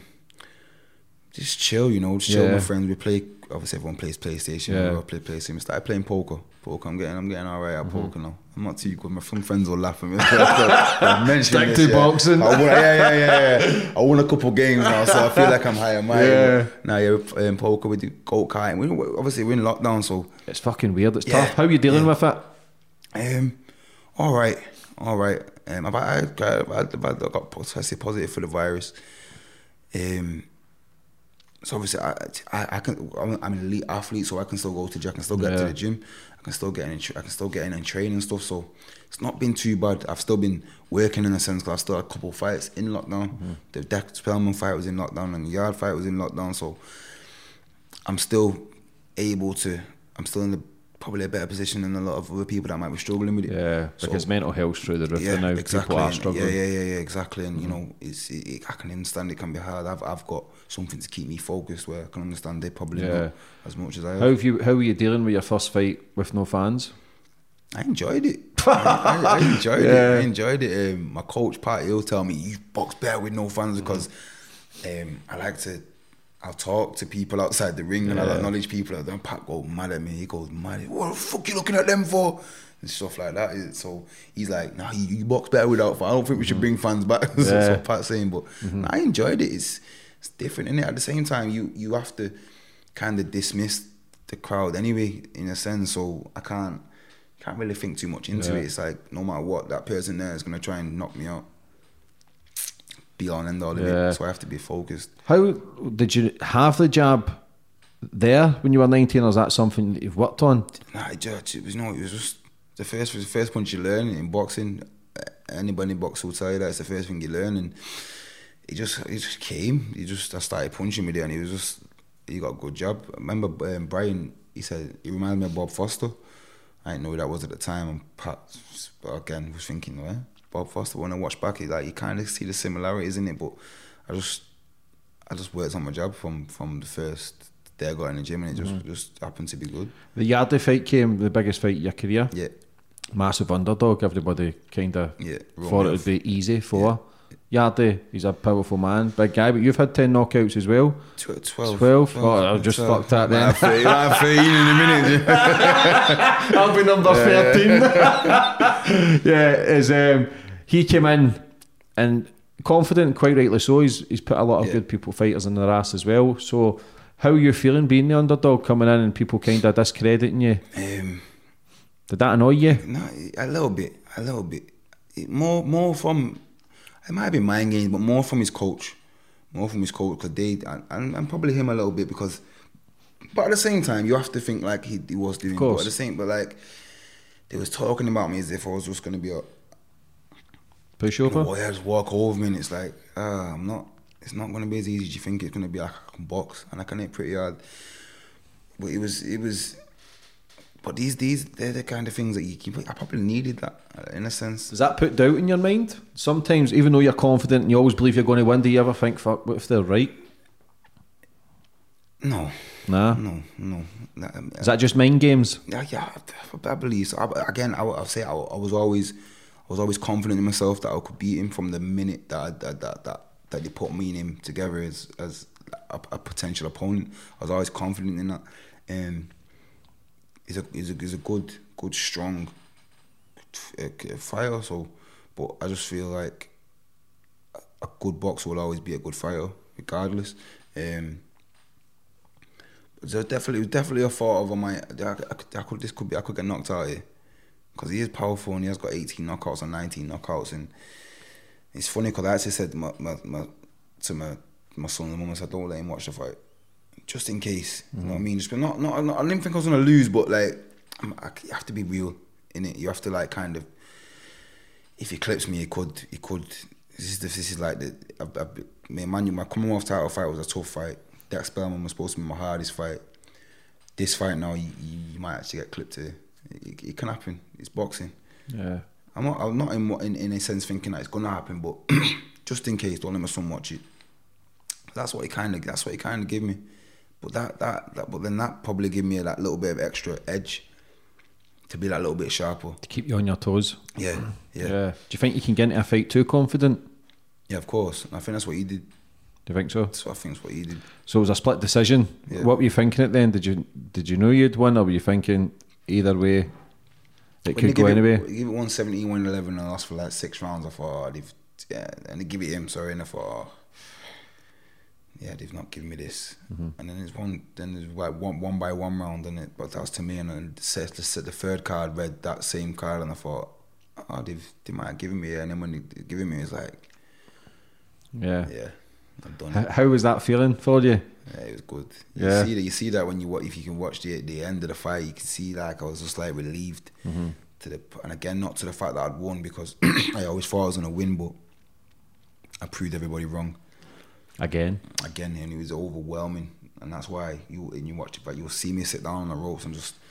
just chill, you know, just chill with Yeah. my friends. We play. Obviously, everyone plays PlayStation. Yeah. We all play PlayStation. We started playing poker. Poker. I'm getting, I'm getting all right at Mm-hmm. poker now. I'm not too good. My some friends will laugh at me. [LAUGHS] I mentioned this, yeah. boxing. I won, yeah, yeah, yeah, yeah. I won a couple games now, so I feel [LAUGHS] like I'm higher. Yeah. now yeah, um, poker. We do go karting. We obviously we're in lockdown, so It's fucking weird. It's Yeah, tough. How are you dealing with it? um, all right, all right. Um, I've, I, I, I, I got tested positive for the virus. Um, so obviously, I, I, I can. I'm, I'm an elite athlete, so I can still go to gym. I can still get Yeah. to the gym. I can still get in. and I can still get in and train and stuff. So it's not been too bad. I've still been working in a sense because I still had a couple of fights in lockdown. Mm-hmm. The Dec Spelman fight was in lockdown, and the Yarde fight was in lockdown. So I'm still able to. I'm still in the probably a better position than a lot of other people that might be struggling with it. Yeah, So- because mental health's through the roof yeah, now. exactly. People are struggling. Yeah, yeah, yeah, yeah, exactly. And you know, it's it, it- I can understand it can be hard. I've I've got something to keep me focused where I can understand they probably Yeah. not as much as I have. How have you? How were you dealing with your first fight with no fans? I enjoyed it. [LAUGHS] I, I, I enjoyed Yeah. it. I enjoyed it. Um, my coach, Pat, he'll tell me you box better with no fans because um, I like to. I'll talk to people outside the ring and I'll Yeah. acknowledge people. And then Pat go mad at me. He goes mad. What the fuck you looking at them for? And stuff like that. So he's like, nah, you, you box better without fans. I don't think we should bring fans back. That's Mm-hmm. What Pat's saying. But nah, I enjoyed it. It's it's different, is At the same time, you you have to kind of dismiss the crowd anyway, in a sense. So I can't can't really think too much into Yeah. it. It's like no matter what, that person there is gonna try and knock me out. Be on end all of Yeah. it. So I have to be focused. How did you have the jab there when you were nineteen, or is that something that you've worked on? Nah, it just it was no, it was just the first the first punch you learn in boxing. Anybody in boxing will tell you that it's the first thing you learn, and it just it just came. He just I started punching me there, and he was just he got a good jab. I remember um, Brian. He said he reminded me of Bob Foster. I didn't know who that was at the time, and Pat again was thinking, well, Bob Foster when I watch back, it like you kind of see the similarities in it. But I just I just worked on my jab from from the first day I got in the gym, and it just Mm-hmm. just happened to be good. The Yardley fight came, the biggest fight of your career. Yeah, Massive underdog. Everybody kind of Yeah, thought it would be easy for Yardley. He's a powerful man, big guy. But you've had 10 knockouts as well. Tw- 12. 12? Oh, I've just fucked that then. I'll have 13 I'll have 13 in a minute. [LAUGHS] I'll be number 13. [LAUGHS] yeah, is um, he came in and confident, quite rightly so. He's, he's put a lot of Yeah. good people fighters in their ass as well. So, how are you feeling being the underdog coming in and people kind of discrediting you? um, Did that annoy you? No, a little bit, a little bit. More, more from it might be mind games, but more from his coach, more from his coach because they and, and, probably him a little bit because. But at the same time, you have to think like he, he was doing. But course. at the same, but like they was talking about me as if I was just gonna be a Pushover? boy. I just walk over me, and it's like ah, I'm not. It's not gonna be as easy as you think it's gonna be. Like I can box and I can hit pretty hard. But it was, it was. But these, these, they're the kind of things that you keep. I probably needed that in a sense. Does that put doubt in your mind? Sometimes, even though you're confident and you always believe you're going to win, do you ever think, fuck, what if they're right? No, Nah. no, no. Um, Is that just mind games? yeah, yeah, I, I believe so. I, again, I, I'll say I, I was always, I was always confident in myself that I could beat him from the minute that that, that that that they put me and him together as as a, a potential opponent. I was always confident in that. Um, he's a he's a a good good strong uh, fighter. So, but I just feel like a good boxer will always be a good fighter, regardless. Um, there's definitely definitely a thought over my. I, I, could- I could this could be I could get knocked out here because he is powerful and he has got 18 knockouts and 19 knockouts and it's funny because I actually said my, my, my, to my my son and mum I said don't let him watch the fight just in case you know what I mean just not, not not I didn't think I was gonna lose but like I'm, I, you have to be real in it you have to like kind of if he clips me, he could. He could. This is this is like the. I, I, Manu, my Commonwealth title fight was a tough fight. That Spelman was supposed to be my hardest fight. This fight now, you, you, you might actually get clipped here. It, it can happen. It's boxing. Yeah. I'm not. I'm not in, in in a sense thinking that it's gonna happen, but [CLEARS THROAT] just in case, don't let my son watch it. That's what he kind of. That's what he kind of gave me. But that, that that but then that probably give me that little bit of extra edge to be that little bit sharper. To keep you on your toes. Yeah, yeah, Yeah. Do you think you can get into a fight too confident? yeah. Of course, and I think that's what he did. Do you think so? That's what I think is what he did. So it was a split decision. Yeah. What were you thinking at then? Did you did you know you'd win, or were you thinking either way it When could go give anyway? It, give it 170, 111, and I lost for like six rounds. I thought, oh, yeah, and they give it him, sorry, and I thought, oh, yeah, they've not given me this. Mm-hmm. And then there's one, then there's like one, one by one round, and it, but that was to me, and then the, set- the, set- the third card read that same card, and I thought, oh, they've, they might have given me it, and then when they given me, it's like, Yeah. yeah, I'm done. H- How was that feeling for you? Yeah, it was good. You Yeah. see that. You see that when you wa- if you can watch the the end of the fight, you can see like I was just like relieved to the and again not to the fact that I'd won because [CLEARS THROAT] I always thought I was gonna win, but I proved everybody wrong Again. again, and it was overwhelming, and that's why you and you watch it, but you'll see me sit down on the ropes and just [SIGHS]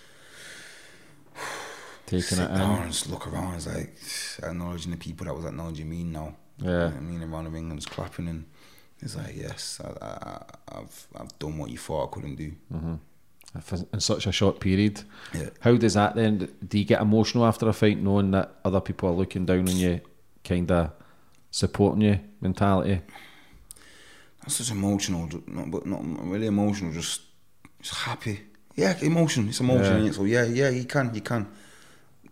Taking sit it down in. and just look around. It's like [SIGHS] acknowledging the people that was acknowledging me now. Yeah. You know I mean around the ring and just clapping and. It's like yes, I, I- I've I've done what you thought I couldn't do. Mm-hmm. For- In such a short period. Yeah. How does that then? Do you get emotional after a fight knowing that other people are looking down on you, kind of supporting you mentality? That's just emotional, not, but not really emotional. Just, just happy. Yeah, emotion. It's emotion. Yeah. So yeah, yeah, you can, you can.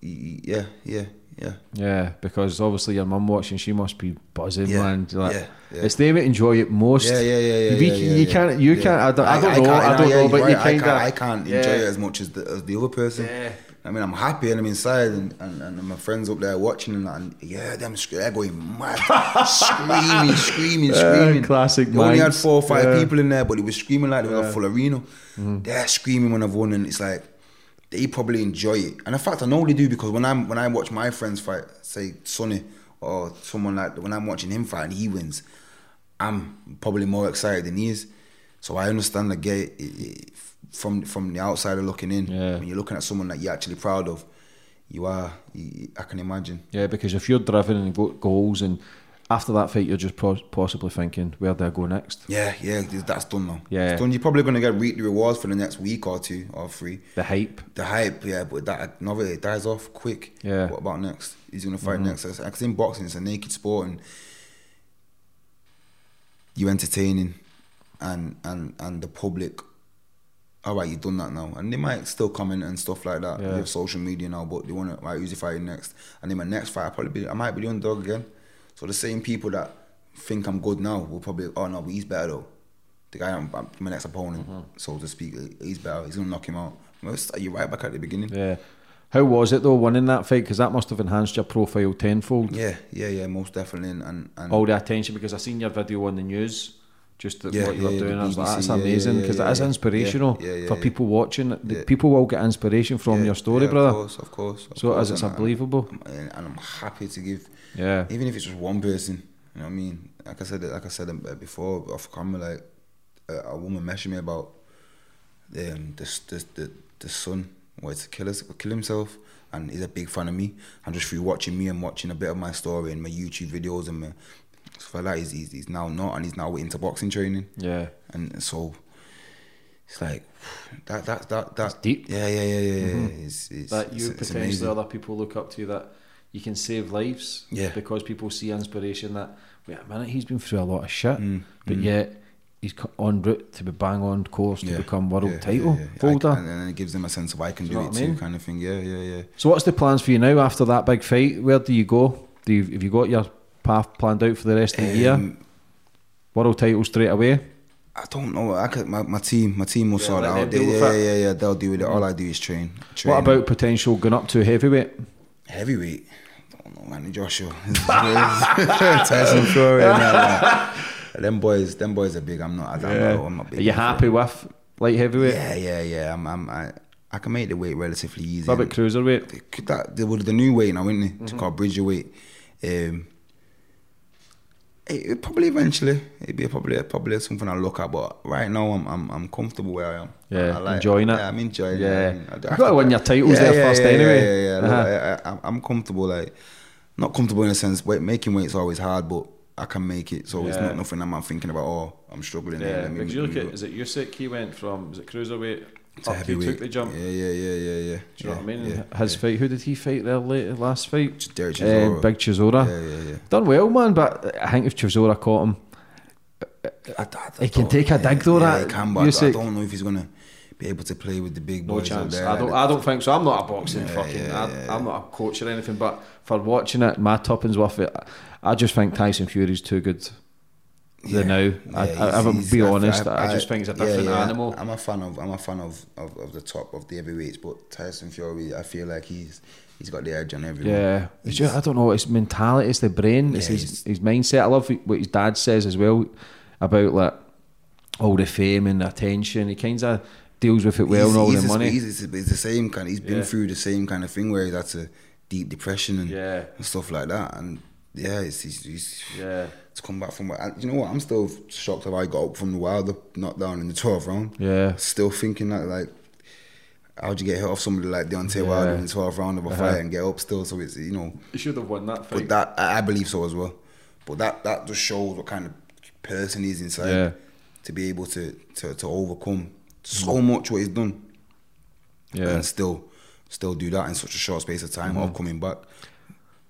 Yeah, yeah, yeah. Yeah, because obviously your mum watching, she must be buzzing, Yeah, man. Like, yeah, yeah. It's them that enjoy it most. Yeah, yeah, yeah, yeah. You yeah, yeah. can't, you can't. I don't, I don't know. I don't know, but you right, I kind can't, of. I can't enjoy it as much as the, as the other person. Yeah. I mean, I'm happy and I'm inside, and, and, and my friends up there watching, and, and yeah, them sc- they're going mad, [LAUGHS] screaming, screaming, screaming. classic They only had four or five Yeah. people in there, but it was screaming like they were a full arena. Mm-hmm. They're screaming when I've won, and it's like they probably enjoy it. And in fact, I know they do because when I'm when I watch my friends fight, say Sonny or someone like when I'm watching him fight and he wins, I'm probably more excited than he is. So I understand the it, from from the outsider looking in. Yeah. When you're looking at someone that you're actually proud of, you are. You, I can imagine. Yeah, because if you're driven and got goals, and after that fight, you're just pro- possibly thinking, where do I go next? Yeah, yeah, that's done now. Yeah. it's done. You're probably gonna get reap the rewards for the next week or two or three. The hype. The hype, yeah, but that novelty dies off quick. Yeah. Mm-hmm. What about next? He's gonna fight next. Because in boxing, it's a naked sport, and you're entertaining, and and and the public. All right, you've done that now, and they might still comment and stuff like that. Yeah. You have social media now, but they want to right, who's he fighting next? And then my next fight, I probably be, I might be the underdog again. So the same people that think I'm good now will probably, oh no, but he's better though. The guy, I'm, I'm- my next opponent, Mm-hmm. so to speak, he's better. He's gonna knock him out. Well, start you right back at the beginning. Yeah. How was it though winning that fight? Because that must have enhanced your profile tenfold. Yeah, yeah, yeah, most definitely. And and, and All the attention because I seen your video on the news, just at Yeah, what you're yeah, doing. Like, BBC, that's amazing because yeah, that is inspirational for people watching. The. People will get inspiration from your story, brother. Of course, of course. of So course, as it's and unbelievable. and, and I'm happy to give. Yeah. Even if it's just one person, you know what I mean. Like I said, like I said uh, before, off camera, like a, a woman messaged me about um, the the the, the son wanted to kill us, kill himself, and he's a big fan of me. And just through watching me and watching a bit of my story and my YouTube videos and my like that, he's, he's, he's now not, and he's now into boxing training. Yeah. and so it's like that that that that's deep. Yeah, yeah, yeah, yeah. yeah. It's, it's, That you it's, potentially amazing. other people look up to you that you can save lives. Yeah. Because people see inspiration that wait a minute, he's been through a lot of shit, Mm, but yet he's on route to be bang on course to Yeah, become world yeah, title yeah, holder. And then it gives them a sense of I can Do do it I too, mean? kind of thing. Yeah, yeah, yeah. So what's the plans for you now after that big fight? Where do you go? Do you, have you got your path planned out for the rest of the year? Um, World title straight away. I don't know. I could, my, my team, my team will Yeah, sort it out. deal They, with yeah, yeah, yeah. They'll do it. All I do is train. train. What about potential going up to heavyweight? heavyweight? Don't know, man. Joshua, [LAUGHS] [LAUGHS] Tyson Fury. nah, nah. Them boys, them boys are big. I'm not. I'm not, I'm not big. Are you happy with light heavyweight? Yeah, yeah, yeah. I'm, I'm, I, I can make the weight relatively easy. What about cruiserweight? Could that there was the new weight now, isn't it? Mm-hmm. It's called bridger weight. Um, it, probably eventually it'd be probably probably something I look at, but right now I'm I'm, I'm comfortable where I am. Yeah, I like- enjoying it. Yeah, I'm enjoying Yeah. it. I mean, You I- gotta win your titles yeah, there yeah, first yeah, anyway. Yeah, yeah, yeah. Uh-huh. Look, I, I, I'm comfortable. Like not comfortable in a sense. Weight, making weight's always hard, but I can make it. So it's not nothing I'm not thinking about. Oh, I'm struggling. Yeah, let me- because you look at is it Usyk? He went from was it cruiserweight To up? He took the jump. Yeah, yeah, yeah, yeah, yeah. Do you know what I mean? Yeah, His yeah. fight. Who did he fight there late last fight? Dereck Uh, Big Chisora. Yeah, yeah, yeah. Done well, man. But I think if Chisora caught him, I, I, I He can take a dig though, Yeah, that can, but I- I don't know if he's gonna be able to play with the big boys out chance. there. I don't. I don't think so. I'm not a boxing Yeah, fucking. yeah, I, yeah, I'm not a coach or anything. But for watching it, my toppings worth it. I just think Tyson Fury's too good. Yeah, The now, yeah, I, I, I will be honest. I, I- just think he's a different yeah, animal. I'm a fan of I'm a fan of, of, of the top of the heavyweights, but Tyson Fury, I feel like he's he's got the edge on everyone. Yeah, it's just, I don't know. It's mentality. It's the brain. It's Yeah, his, his mindset. I love what his dad says as well about like all the fame and attention. He kind of deals with it well and all the the- money. He's, he's, he's the same kind. He's been through the same kind of thing where he's had to deep depression and, stuff like that. And yeah, it's, he's, he's Yeah. To come back from. and You know what? I'm still shocked that I got up from the Wilder knockdown in the 12th round. Yeah. Still thinking that like. How'd you get hit off somebody like Deontay Yeah. Wilder in the 12th round of a Uh-huh. fight and get up still? So it's, you know, You should have won that fight. but that I I believe so as well. But that that just shows what kind of person he is inside Yeah. to be able to to, to overcome so much what he's done yeah, and still still do that in such a short space of time Mm-hmm. of coming back.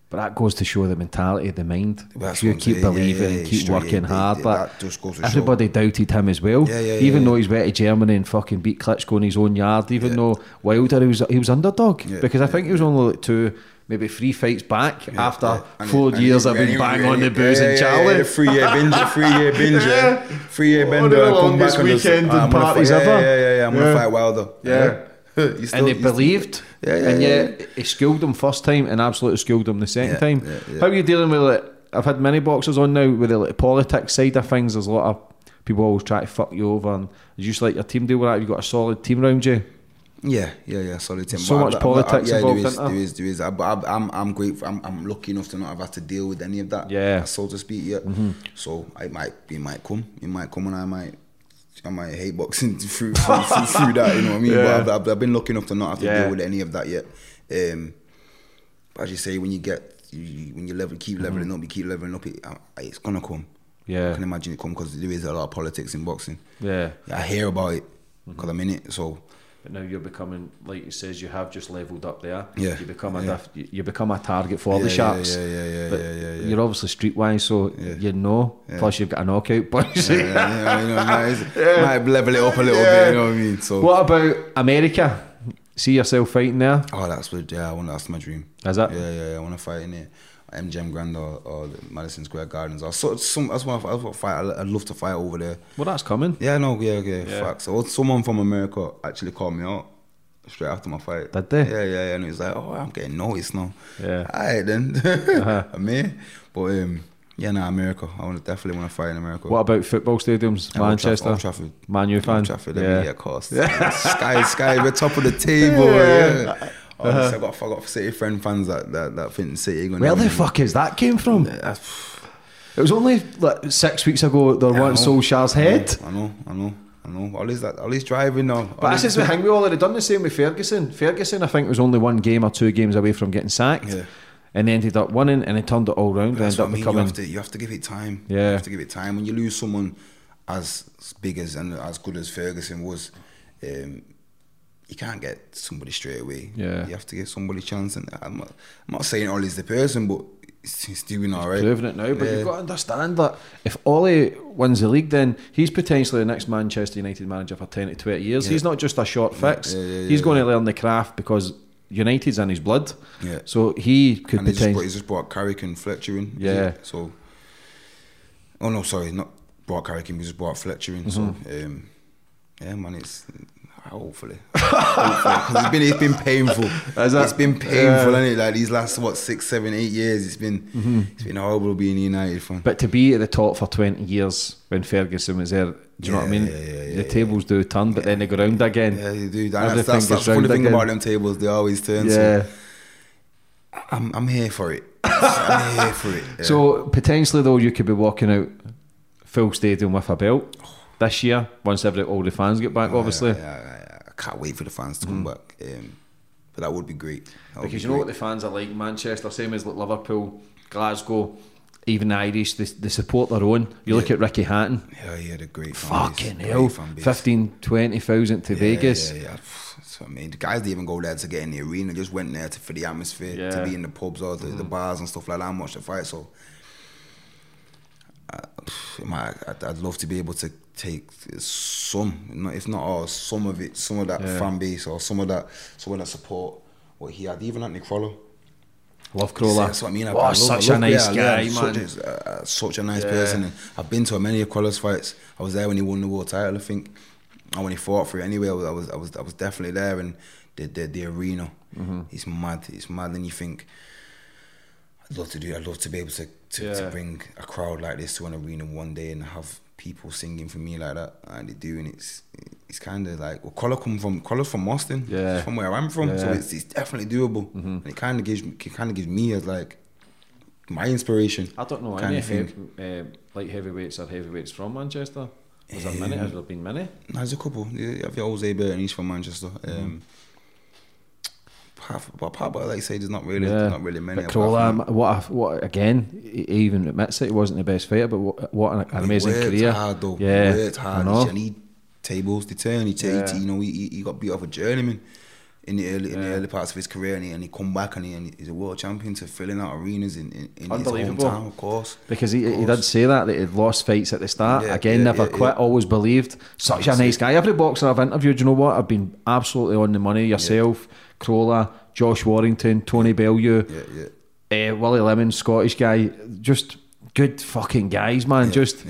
But that goes to show the mentality, of the mind. If you keep saying, yeah, believing yeah, and keep working yeah, hard, but that just goes to show. everybody doubted him as well. Yeah, yeah, even though he's went to Germany and fucking beat Klitschko in his own yard, even though Wilder he was he was underdog because I think he was only like two. Maybe three fights back after. Four and years and been bang on the booze and Charlie. three year binge, [LAUGHS] three year binge, three year bender. come back weekend "Ah, and gonna parties yeah, ever." Yeah, yeah, yeah. I'm gonna fight Wilder. Yeah. [LAUGHS] Still- and they believed, Yeah, yeah, and yeah, yet he schooled them first time and absolutely schooled them the second Yeah, time. yeah, yeah. How are you dealing with it? I've had many boxers on now with the like, politics side of things. There's a lot of people always try to fuck you over, and you just like your team deal with that? You've got a solid team around you. Yeah, yeah, yeah. Solid team. So But much I- politics yeah, involved, There is, there? is, there is. I, but I, I'm, I'm grateful. I'm, I'm lucky enough to not have had to deal with any of that. Yeah. Mm-hmm. so to speak. Yeah. So I might, it might come. It might come, and I might, I might hate boxing [LAUGHS] through through, through, through that. You know what I mean? Yeah. But I've, I've, been lucky enough to not have to Yeah. deal with any of that yet. Um, But as you say, when you get you, when you level, keep leveling up, you keep leveling up. It, it's gonna come. Yeah. I can imagine it come because there is a lot of politics in boxing. Yeah. I hear about it because I'm in it. So But now you're becoming, like he says, you have just levelled up there. Yeah, You become a yeah. diff- you- become a target for the Yeah, sharks. yeah, yeah, yeah, yeah, yeah, yeah. You're obviously streetwise, so you know. Plus you've got a knockout punch. yeah, yeah, you know, might, [LAUGHS] might level it up a little bit. You know what I mean? So What about America? See yourself fighting there? oh, that's what. Yeah, I want. That's my dream. Is that? Yeah, yeah, yeah. I want to fight in it. MGM Grand or, or the Madison Square Gardens. Or so, some, that's what I, that's what I fight. I'd love to fight over there. Well, that's coming. Yeah, no, yeah, yeah, Yeah. facts. So someone from America actually called me out straight after my fight. Did they? Yeah, yeah, yeah. And he was like, "Oh, I'm getting noticed now." Yeah. All right then. [LAUGHS] Uh-huh. I'm. But um, yeah, nah, America. I want to definitely want to fight in America. What about football stadiums? Yeah, Old Manchester, Old Trafford. Man U fan. Old Trafford, yeah. yeah, yeah, of course. Yeah. [LAUGHS] sky, sky, we're top of the table. Yeah. Honestly, I got, I got City friend fans that that, that think City going. Where the fuck is that came from? It was only like six weeks ago they Yeah, know. Solskjaer's head. I know, I know, I know. All these that, all these driving now. But this is the thing, we already done the same with Ferguson. Ferguson, I think, it was only one game or two games away from getting sacked. Yeah. And ended up winning and he turned it all round. That's ended what up I mean. You have to, you have to give it time. Yeah. you have to give it time. When you lose someone as big as and as good as Ferguson was, um, you can't get somebody straight away. Yeah. you have to give somebody a chance. And I'm not, I'm not saying Ole's the person, but he's, doing all right. Proving it now, but Yeah. you've got to understand that if Ollie wins the league, then he's potentially the next Manchester United manager for 10 to 20 years. Yeah. He's not just a short fix. yeah, he's going to learn the craft because United's in his blood. Yeah. So he could and he's just, brought, potentially. he's just brought Carrick and Fletcher in. Yeah. So, oh no, sorry, not brought Carrick in. We just brought Fletcher in. So, Mm-hmm. um, yeah, man, it's hopefully, [LAUGHS] because it's been it's been painful. That- It's been painful, Yeah. hasn't it? Like these last what six, seven, eight years, it's been mm-hmm. it's been horrible being a United fan. But to be at the top for 20 years when Ferguson was there, do you know what I mean? yeah, yeah, the yeah, tables do turn, but then they go round again. yeah, you do. And Everything that's, that's, the funny thing again. about them tables; they always turn. Yeah. So I'm I'm here for it. [LAUGHS] I'm here for it. yeah. So potentially though, you could be walking out full stadium with a belt this year once every all the fans get back. Obviously, Yeah, yeah, yeah. Can't wait for the fans to come back. Um, but that would be great. That because be you know what the fans are like. Manchester, same as like Liverpool, Glasgow, even the Irish, they, they support their own. You look at Ricky Hatton. Yeah, he had a great fan base, Fucking great hell, fan 15, 20,000 to Yeah, Vegas. Yeah, yeah. So, I mean, the guys didn't even go there to get in the arena. Just went there to, for the atmosphere, Yeah. Mm. to be in the pubs or the, the bars and stuff like that and watch the fight. So, uh, it I'd, I'd love to be able to take some, not- if not all, some of it, some of that Yeah. fan base or some of that, some of that support. What he had, even Anthony Crolla. Love Crolla. That's what I mean. I, Oh, I love, such I a love- nice yeah, guy, yeah, man. Such, a- uh, such a nice Yeah. person. And I've been to many of Crolla's fights. I was there when he won the world title, I think. And when he fought for it anyway, I was, I was, I was, I was definitely there. And the, the, the arena, Mm-hmm. it's mad. It's mad. And you think, I'd love to do. I'd love to be able to, to, Yeah. to bring a crowd like this to an arena one day and have people singing for me like that. And they do, and it's it's kind of like well, Crolla come from Crolla's from Austin, Yeah. From where I'm from, so Yeah. Mm-hmm. it's, it's definitely doable. And it kind of gives me, it kind of gives me as like my inspiration. I don't know kind any heavy, uh, light heavyweights or heavyweights from Manchester. Was there many? Has there been many? There's a couple. You have your Jose Burton, he's from Manchester. Mm-hmm. Um, but apart, but like I say, there's not really, Yeah. there's not really many. But apart Crolla, from that. what, a, what again? He even admits it. He wasn't the best fighter, but what, what an, an amazing career. Hard though. Yeah, he worked hard. And he tables to turn. He, ta- Yeah. you know, he, he- got beat off a journeyman in the early in the early parts of his career, and he, and he come back and, he, and he's a world champion to filling out arenas in, in, in his hometown, of course. Because he, Of he did say that, that he'd lost fights at the start. Yeah, Again, yeah, never quit, always believed. Such a nice it. guy. Every boxer I've interviewed, you know what? I've been absolutely on the money. Yourself, Crolla, Josh Warrington, Tony Bellew, Yeah, yeah. uh, Willie Limond, Scottish guy. Just good fucking guys, man. Yeah, just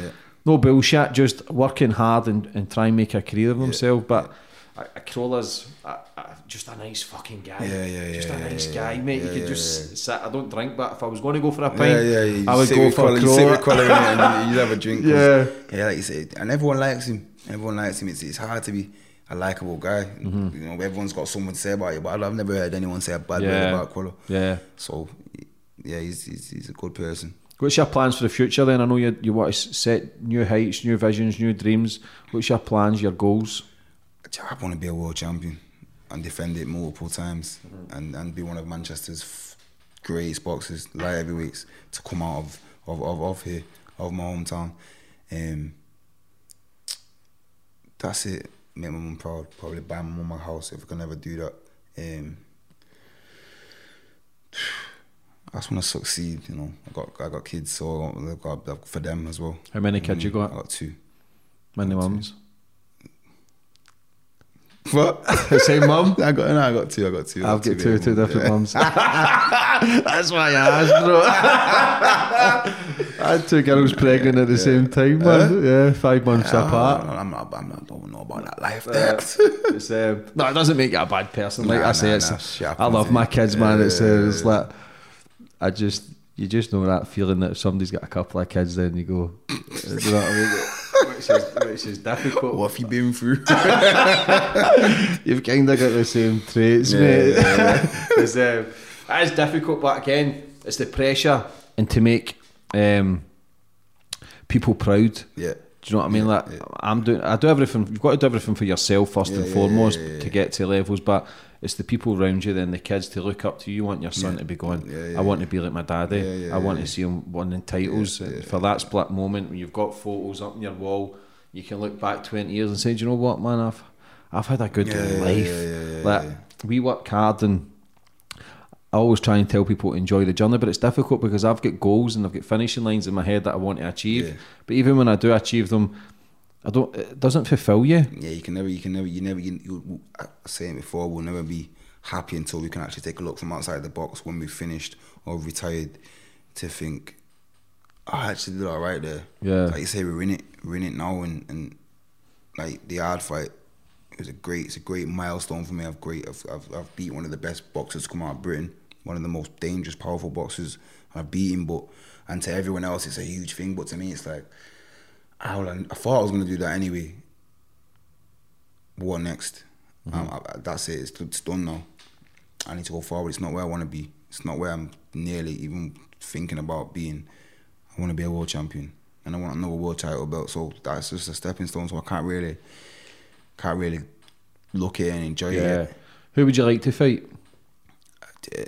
no bullshit, just working hard and, and try and make a career of himself. But uh, Crolla's uh, uh, just a nice fucking guy. Yeah, yeah, Just yeah, a nice guy, mate. You could just sit. I don't drink, but if I was going to go for a pint, Yeah, yeah, you I would go for Colin, you sit Crawler. and [LAUGHS] you have a drink. Yeah. yeah, like you said, and everyone likes him. Everyone likes him. It's, it's hard to be a likable guy. Mm-hmm. You know, everyone's got something to say about you, but I've never heard anyone say a bad Yeah. word about Colin. Yeah. So, yeah, he's, he's he's a good person. What's your plans for the future then? I know you you want to set new heights, new visions, new dreams. What's your plans, your goals? I want to be a world champion and defend it multiple times Mm-hmm. and, and be one of Manchester's greatest boxers, light heavyweights, to come out of of, of, of here, of my hometown. Um, that's it. Make my mum proud. Probably buy my mum a house if I can ever do that. Um, [SIGHS] I just want to succeed. You know, I got I got kids, so I got, I got for them as well. How many kids you got? I got two. Many mums. What? The Same mum? [LAUGHS] I got no, I got two. I got two. I I've got two, two different yeah. mums. [LAUGHS] That's why I asked, bro. [LAUGHS] I had two girls pregnant at the same time, man. Yeah, five months apart. Oh, I'm not. I'm not. Don't know about that life. There. It's, um, no, it doesn't make you a bad person. Like Nah, I say, nah, it's, nah, I love my kids, man. It's, uh, it's Yeah. like I just you just know that feeling that if somebody's got a couple of kids, then you go, you know what I mean? Which is, which is difficult. what have you been through? [LAUGHS] You've kind of got the same traits, Yeah, mate. yeah, [LAUGHS] it's, um, it is difficult, but again, it's the pressure and to make um, people proud. yeah. Do you know what I mean? Yeah, like yeah. I'm doing, I do everything. You've got to do everything for yourself first Yeah, and foremost to get to levels. But it's the people around you, then the kids to look up to. You want your son to be going. I want to be like my daddy. I want to see him winning titles. For that split moment when you've got photos up on your wall, you can look back twenty years and say, "Do you know what, man? I've I've had a good life. like we work hard and." I always try and tell people to enjoy the journey, but it's difficult because I've got goals and I've got finishing lines in my head that I want to achieve. Yeah. But even when I do achieve them, I don't. It doesn't fulfil you. Yeah, you can never, you can never, you never, you, you, I was saying before, we'll never be happy until we can actually take a look from outside the box when we've finished or retired to think, oh, I actually did all right there. Yeah. Like you say, we're in it, we're in it now, and, and like the hard fight, it was a great, it's a great milestone for me. I've great, I've, I've, I've beat one of the best boxers to come out of Britain, one of the most dangerous, powerful boxers I've beaten, but, and to everyone else, it's a huge thing, but to me, it's like, I, I thought I was going to do that anyway what next? Um, I, I- that's it. It's, it's done now. I need to go forward. It's not where I want to be. It's not where I'm nearly even thinking about being. I want to be a world champion, and I want another world title belt. So that's just a stepping stone. So I can't really, can't really look at it and enjoy Yeah. it. Who would you like to fight? Uh,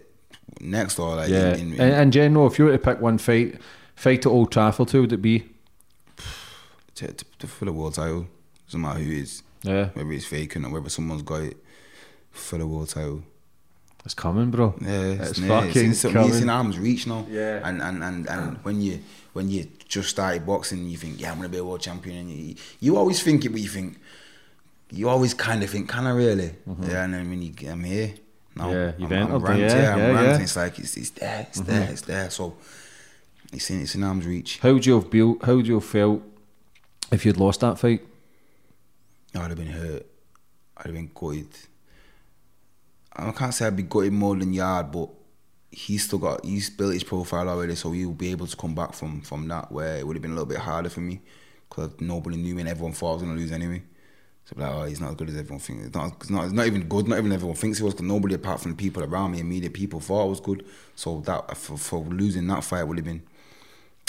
Next or like Yeah. in, in, in, in general, if you were to pick one fight, fight at Old Trafford, who would it be? to, to, to for the world title, doesn't matter who it is, Yeah. whether it's vacant or whether someone's got it for the world title. It's coming, bro. Yeah, it's, it's, fucking it's, in, coming. it's in arm's reach now. Yeah. And and and, and when you when you just started boxing, you think, yeah, I'm gonna be a world champion, and you, you always think it, but you think you always kind of think, can I really? Yeah. And then when you get I'm here, now Mm-hmm. Yeah, I'm, I'm ranked, yeah, yeah, I'm yeah, yeah. it's like it's, it's there, it's there, it's there. So it's in it's in arm's reach. How would you have built? How would you have felt if you'd lost that fight? I'd have been hurt. I'd have been gutted. I can't say I'd be gutted more than Yarde, but he's still got he's built his profile already, so he'll be able to come back from from that where it would have been a little bit harder for me because nobody knew me and everyone thought I was gonna lose anyway. So like, oh, he's not as good as everyone thinks. It's not, it's not, it's not even good. Not even everyone thinks he was. Because nobody apart from the people around me, immediate people, thought I was good. So that for, for losing that fight would have been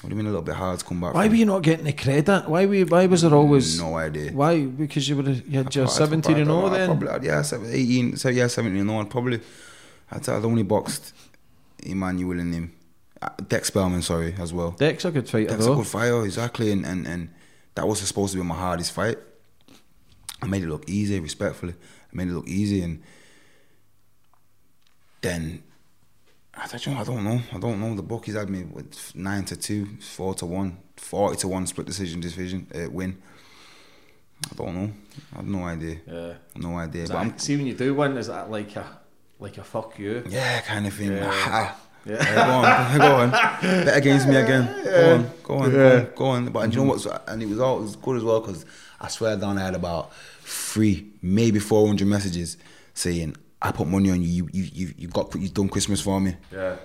would have been a little bit hard to come back. Why from. were you not getting the credit? Why were you, Why was there always No idea. Why? Because you were have you had your thought- seventeen and all then. Probably, yeah, seven- 18, so yeah, 17 and 0. Probably, I'd, I'd only boxed Emmanuel and him. Uh, Dec Spelman, sorry, as well. Dec's a good fighter That's a good fighter, exactly. And, and, and that was supposed to be my hardest fight. I made it look easy, respectfully. I made it look easy. And then, I don't, know, I don't know. I don't know. The bookies had me with 9 to 2, 4 to 1, 40 to 1 split decision, decision uh, win. I don't know. I have no idea. Yeah. No idea. Is But I'm, that- see when you do win, is that like a like a fuck you? yeah, kind of thing. Yeah. Ah. Yeah. Yeah, go on, go on. [LAUGHS] Bet against me again. Go on, go on, go on, go on. But you know what? And it was all it was good as well because I swear down I had about three, maybe four hundred messages saying I put money on you. You you you got you done Christmas for me. Yeah.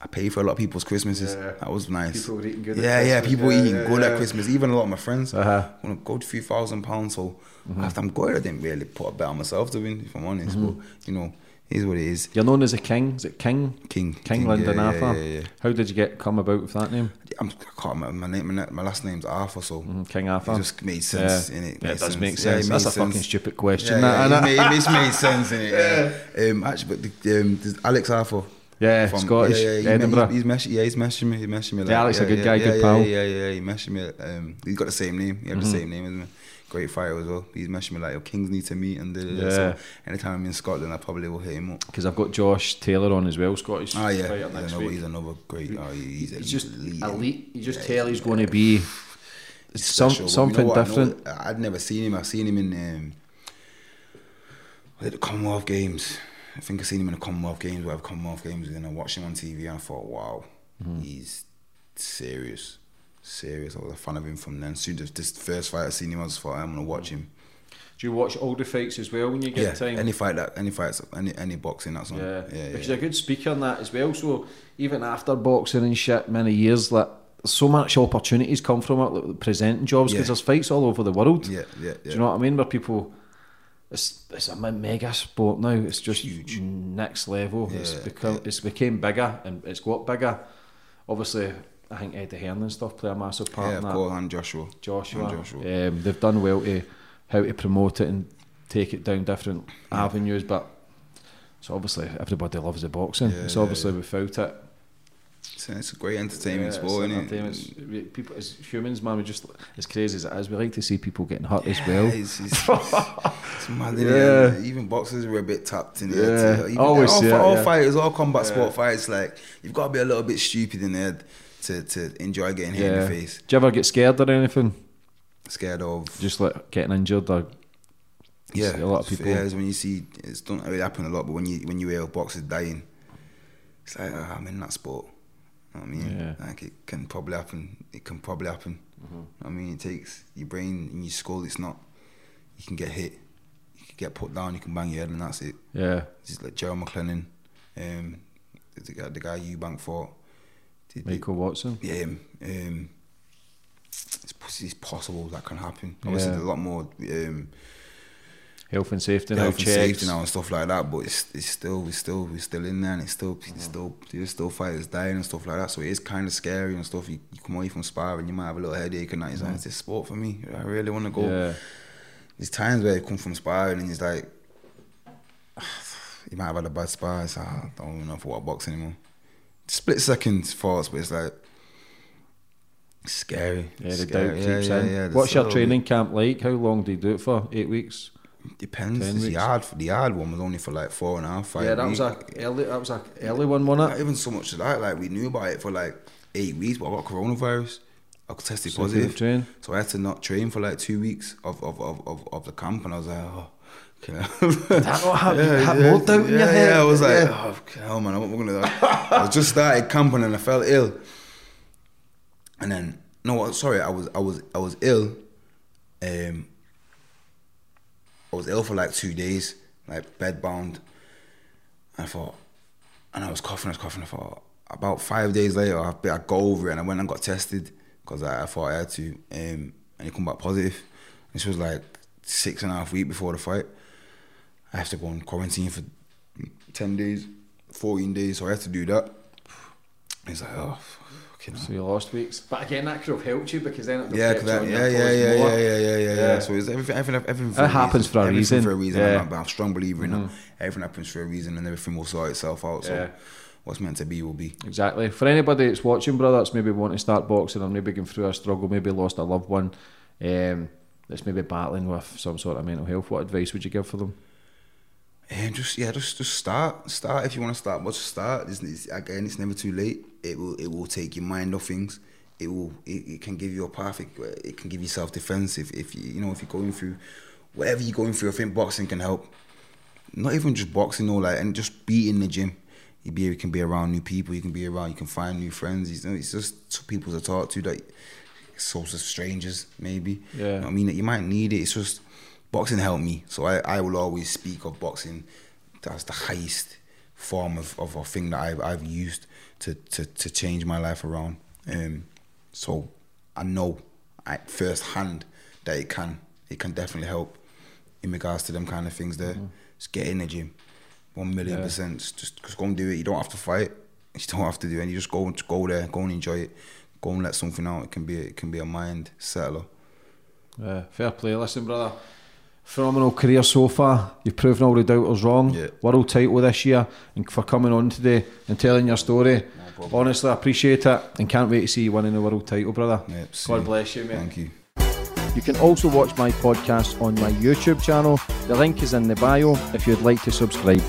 I paid for a lot of people's Christmases. Yeah. That was nice. People were eating good at Yeah, yeah. People Yeah, eating yeah, good yeah. at Christmas. Even a lot of my friends. Uh-huh. Mm-hmm. Want to go to a few thousand pounds. So after I'm good, I didn't really put a bet on myself to win. If I'm honest, Mm-hmm. but you know, is what it is. You're known as a king. Is it King? King. King, King, Lyndon yeah, yeah, Arthur. yeah, yeah. How did you get come about with that name? I'm, I can't remember my name. My, my last name's Arthur, so Mm, King Arthur. It just made sense. Yeah. It Yeah, it does make sense. That's a fucking stupid question. Yeah, that, yeah, it, made, it made sense in it. [LAUGHS] Yeah. Um, actually, but the, um, Alex Arthur. Yeah, Scottish, yeah, yeah, he- Edinburgh. He's, he's messaging, yeah, he's messaging me. He's me. Like, Yeah, Alex, a good yeah, guy, yeah, good yeah, pal. Yeah, yeah, yeah. He messaged me. Um, he's got the same name. He had Mm-hmm. the same name as me. Great fighter as well. He's messaging me like, "Your Kings need to meet." And. Yeah. so anytime I'm in Scotland, I probably will hit him up. Because I've got Josh Taylor on as well, Scottish Ah, yeah, fighter he's next another, week. he's another great. Oh, he's, He's just elite. elite. You just Yeah, tell he's going to be some, special, but you know something what? I different. I'd never seen him. I've seen him in um, the Commonwealth Games. I think I've seen him in the Commonwealth Games, whatever Commonwealth Games, and I watched him on TV and I thought, wow, Mm-hmm. he's serious. Serious. I was a fan of him from then. Soon as this first fight I seen him, I just thought I'm gonna watch him. Do you watch all the fights as well when you get Yeah, time? any fight that any fights any any boxing that's on. Yeah, yeah, because yeah. you're a good speaker on that as well. So even after boxing and shit, many years, like so much opportunities come from it, like presenting jobs. Because Yeah. there's fights all over the world. Yeah, yeah, Do yeah. you know what I mean? Where people, it's it's a me- mega sport now. It's just Huge. next level. it's Yeah, become yeah. it's became bigger and it's got bigger. Obviously, I think Eddie Hearn and stuff play a massive part Yeah, in that. course, and Joshua. Joshua. And Joshua. Um, they've done well to how to promote it and take it down different avenues, but so obviously everybody loves the boxing. Yeah, it's yeah, obviously without it. It's, it's a great entertainment yeah, sport, it's isn't entertainment. it? It's- people, as humans, man, we just as crazy as it is, we like to see people getting hurt as well. It's, it's, [LAUGHS] it's, mad? Yeah. Even boxers were a bit tapped in Yeah. there. Even, Always, all, yeah, all yeah. fighters, all combat sport fights, like you've got to be a little bit stupid in there to, to enjoy getting hit in the face. Do you ever get scared or anything? Scared of Just like getting injured or yeah, see a lot of people- Yeah, when you see it's don't really happen a lot, but when you when you hear boxers dying, it's like ah, I'm in that sport. You know what I mean, Yeah. like it can probably happen. It can probably happen. Mm-hmm. I mean, it takes your brain and your skull. It's not. You can get hit. You can get put down. You can bang your head, and that's it. yeah, Just like Gerald McClellan, um, the guy, the guy Eubank fought. Michael Watson. yeah, um, um, it's, it's possible that can happen. Obviously, Yeah. there's a lot more um, Health and safety now, health and safety now and stuff like that. But it's, it's still, we're still, we're still in there, and it's still, Mm. it's still, there's still fighters dying and stuff like that. So it is kind of scary and stuff. You, you come away from sparring, you might have a little headache and that. It's like, is this sport for me? I really want to go. Mm. Yeah, There's times where you come from sparring and it's like, [SIGHS] you might have had a bad spar. It's like, I don't even know if I want to box anymore. Split second thoughts, but it's like scary. yeah, the Scary. doubt Yeah, keeps yeah, in. yeah, What's your training camp like? How long do you do it for? Eight weeks. Depends. Ten The weeks? hard, the hard one was only for like four and a half, five. yeah, that was weeks. a early. That was a early one, wasn't Not even so much as that. Like we knew about it for like eight weeks, but I got coronavirus. I tested So positive, so I had to not train for like two weeks of of, of, of, of the camp, and I was like, oh. Okay. Did that not happen? [LAUGHS] You had more doubt in yeah, your head? Yeah, I was like, Yeah. oh, hell man, what am I gonna do? I just started camping and I felt ill, and then no, sorry, I was I was I was ill. Um, I was ill for like two days, like bed bound. I thought, and I was coughing, I was coughing. I thought about five days later, I I go over it and I went and got tested because I, I thought I had to, um, and it come back positive. This was like six and a half week before the fight. I have to go on quarantine for ten days, fourteen days, so I had to do that. It's like, oh, fucking. So you lost weeks, but again, that could have helped you because then it Yeah, that, yeah, yeah, yeah, yeah, yeah, yeah, yeah, Yeah. So it's everything, everything, everything. It happens for a everything reason. For a reason. Yeah. I'm, I'm a strong believer in that. Everything happens for a reason, and everything will sort itself out. So Yeah. what's meant to be will be. Exactly. For anybody that's watching, brother, that's maybe wanting to start boxing or maybe going through a struggle, maybe lost a loved one, um, that's maybe battling with some sort of mental health, what advice would you give for them? And just yeah, just just start, start if you want to start. But just start. It's, it's, again, it's never too late. It will it will take your mind off things. It will it, it can give you a path. It can give you self defense if if you you know if you're going through whatever you're going through. I think boxing can help. Not even just boxing, or like and just be in the gym. You be you can be around new people. You can be around. You can find new friends. You know, it's just people to talk to that sorts of strangers maybe. Yeah. You know I mean, you might need it. It's just boxing helped me, so I, I will always speak of boxing as the highest form of, of a thing that I've I've used to to, to change my life around. Um, so I know at first hand that it can it can definitely help in regards to them kind of things. There, just get in the gym, one million Yeah. percent. Just just go and do it. You don't have to fight. [LAUGHS] You don't have to do it. You just go and go there, go and enjoy it. Go and let something out. It can be it can be a mind settler. Uh, fair play. Listen, brother. Phenomenal career so far. You've proven all the doubters wrong. Yeah. World title this year, and for coming on today and telling your story. Honestly, I appreciate it and can't wait to see you winning the world title, brother. Yep. God bless you, mate. Thank you. You can also watch my podcast on my YouTube channel. The link is in the bio if you'd like to subscribe.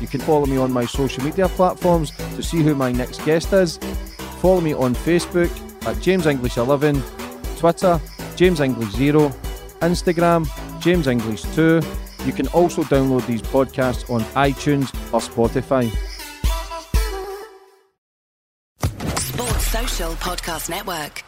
You can follow me on my social media platforms to see who my next guest is. Follow me on Facebook at James English 11, Twitter James English 0, Instagram James English 2. You can also download these podcasts on iTunes or Spotify. Sports Social Podcast Network.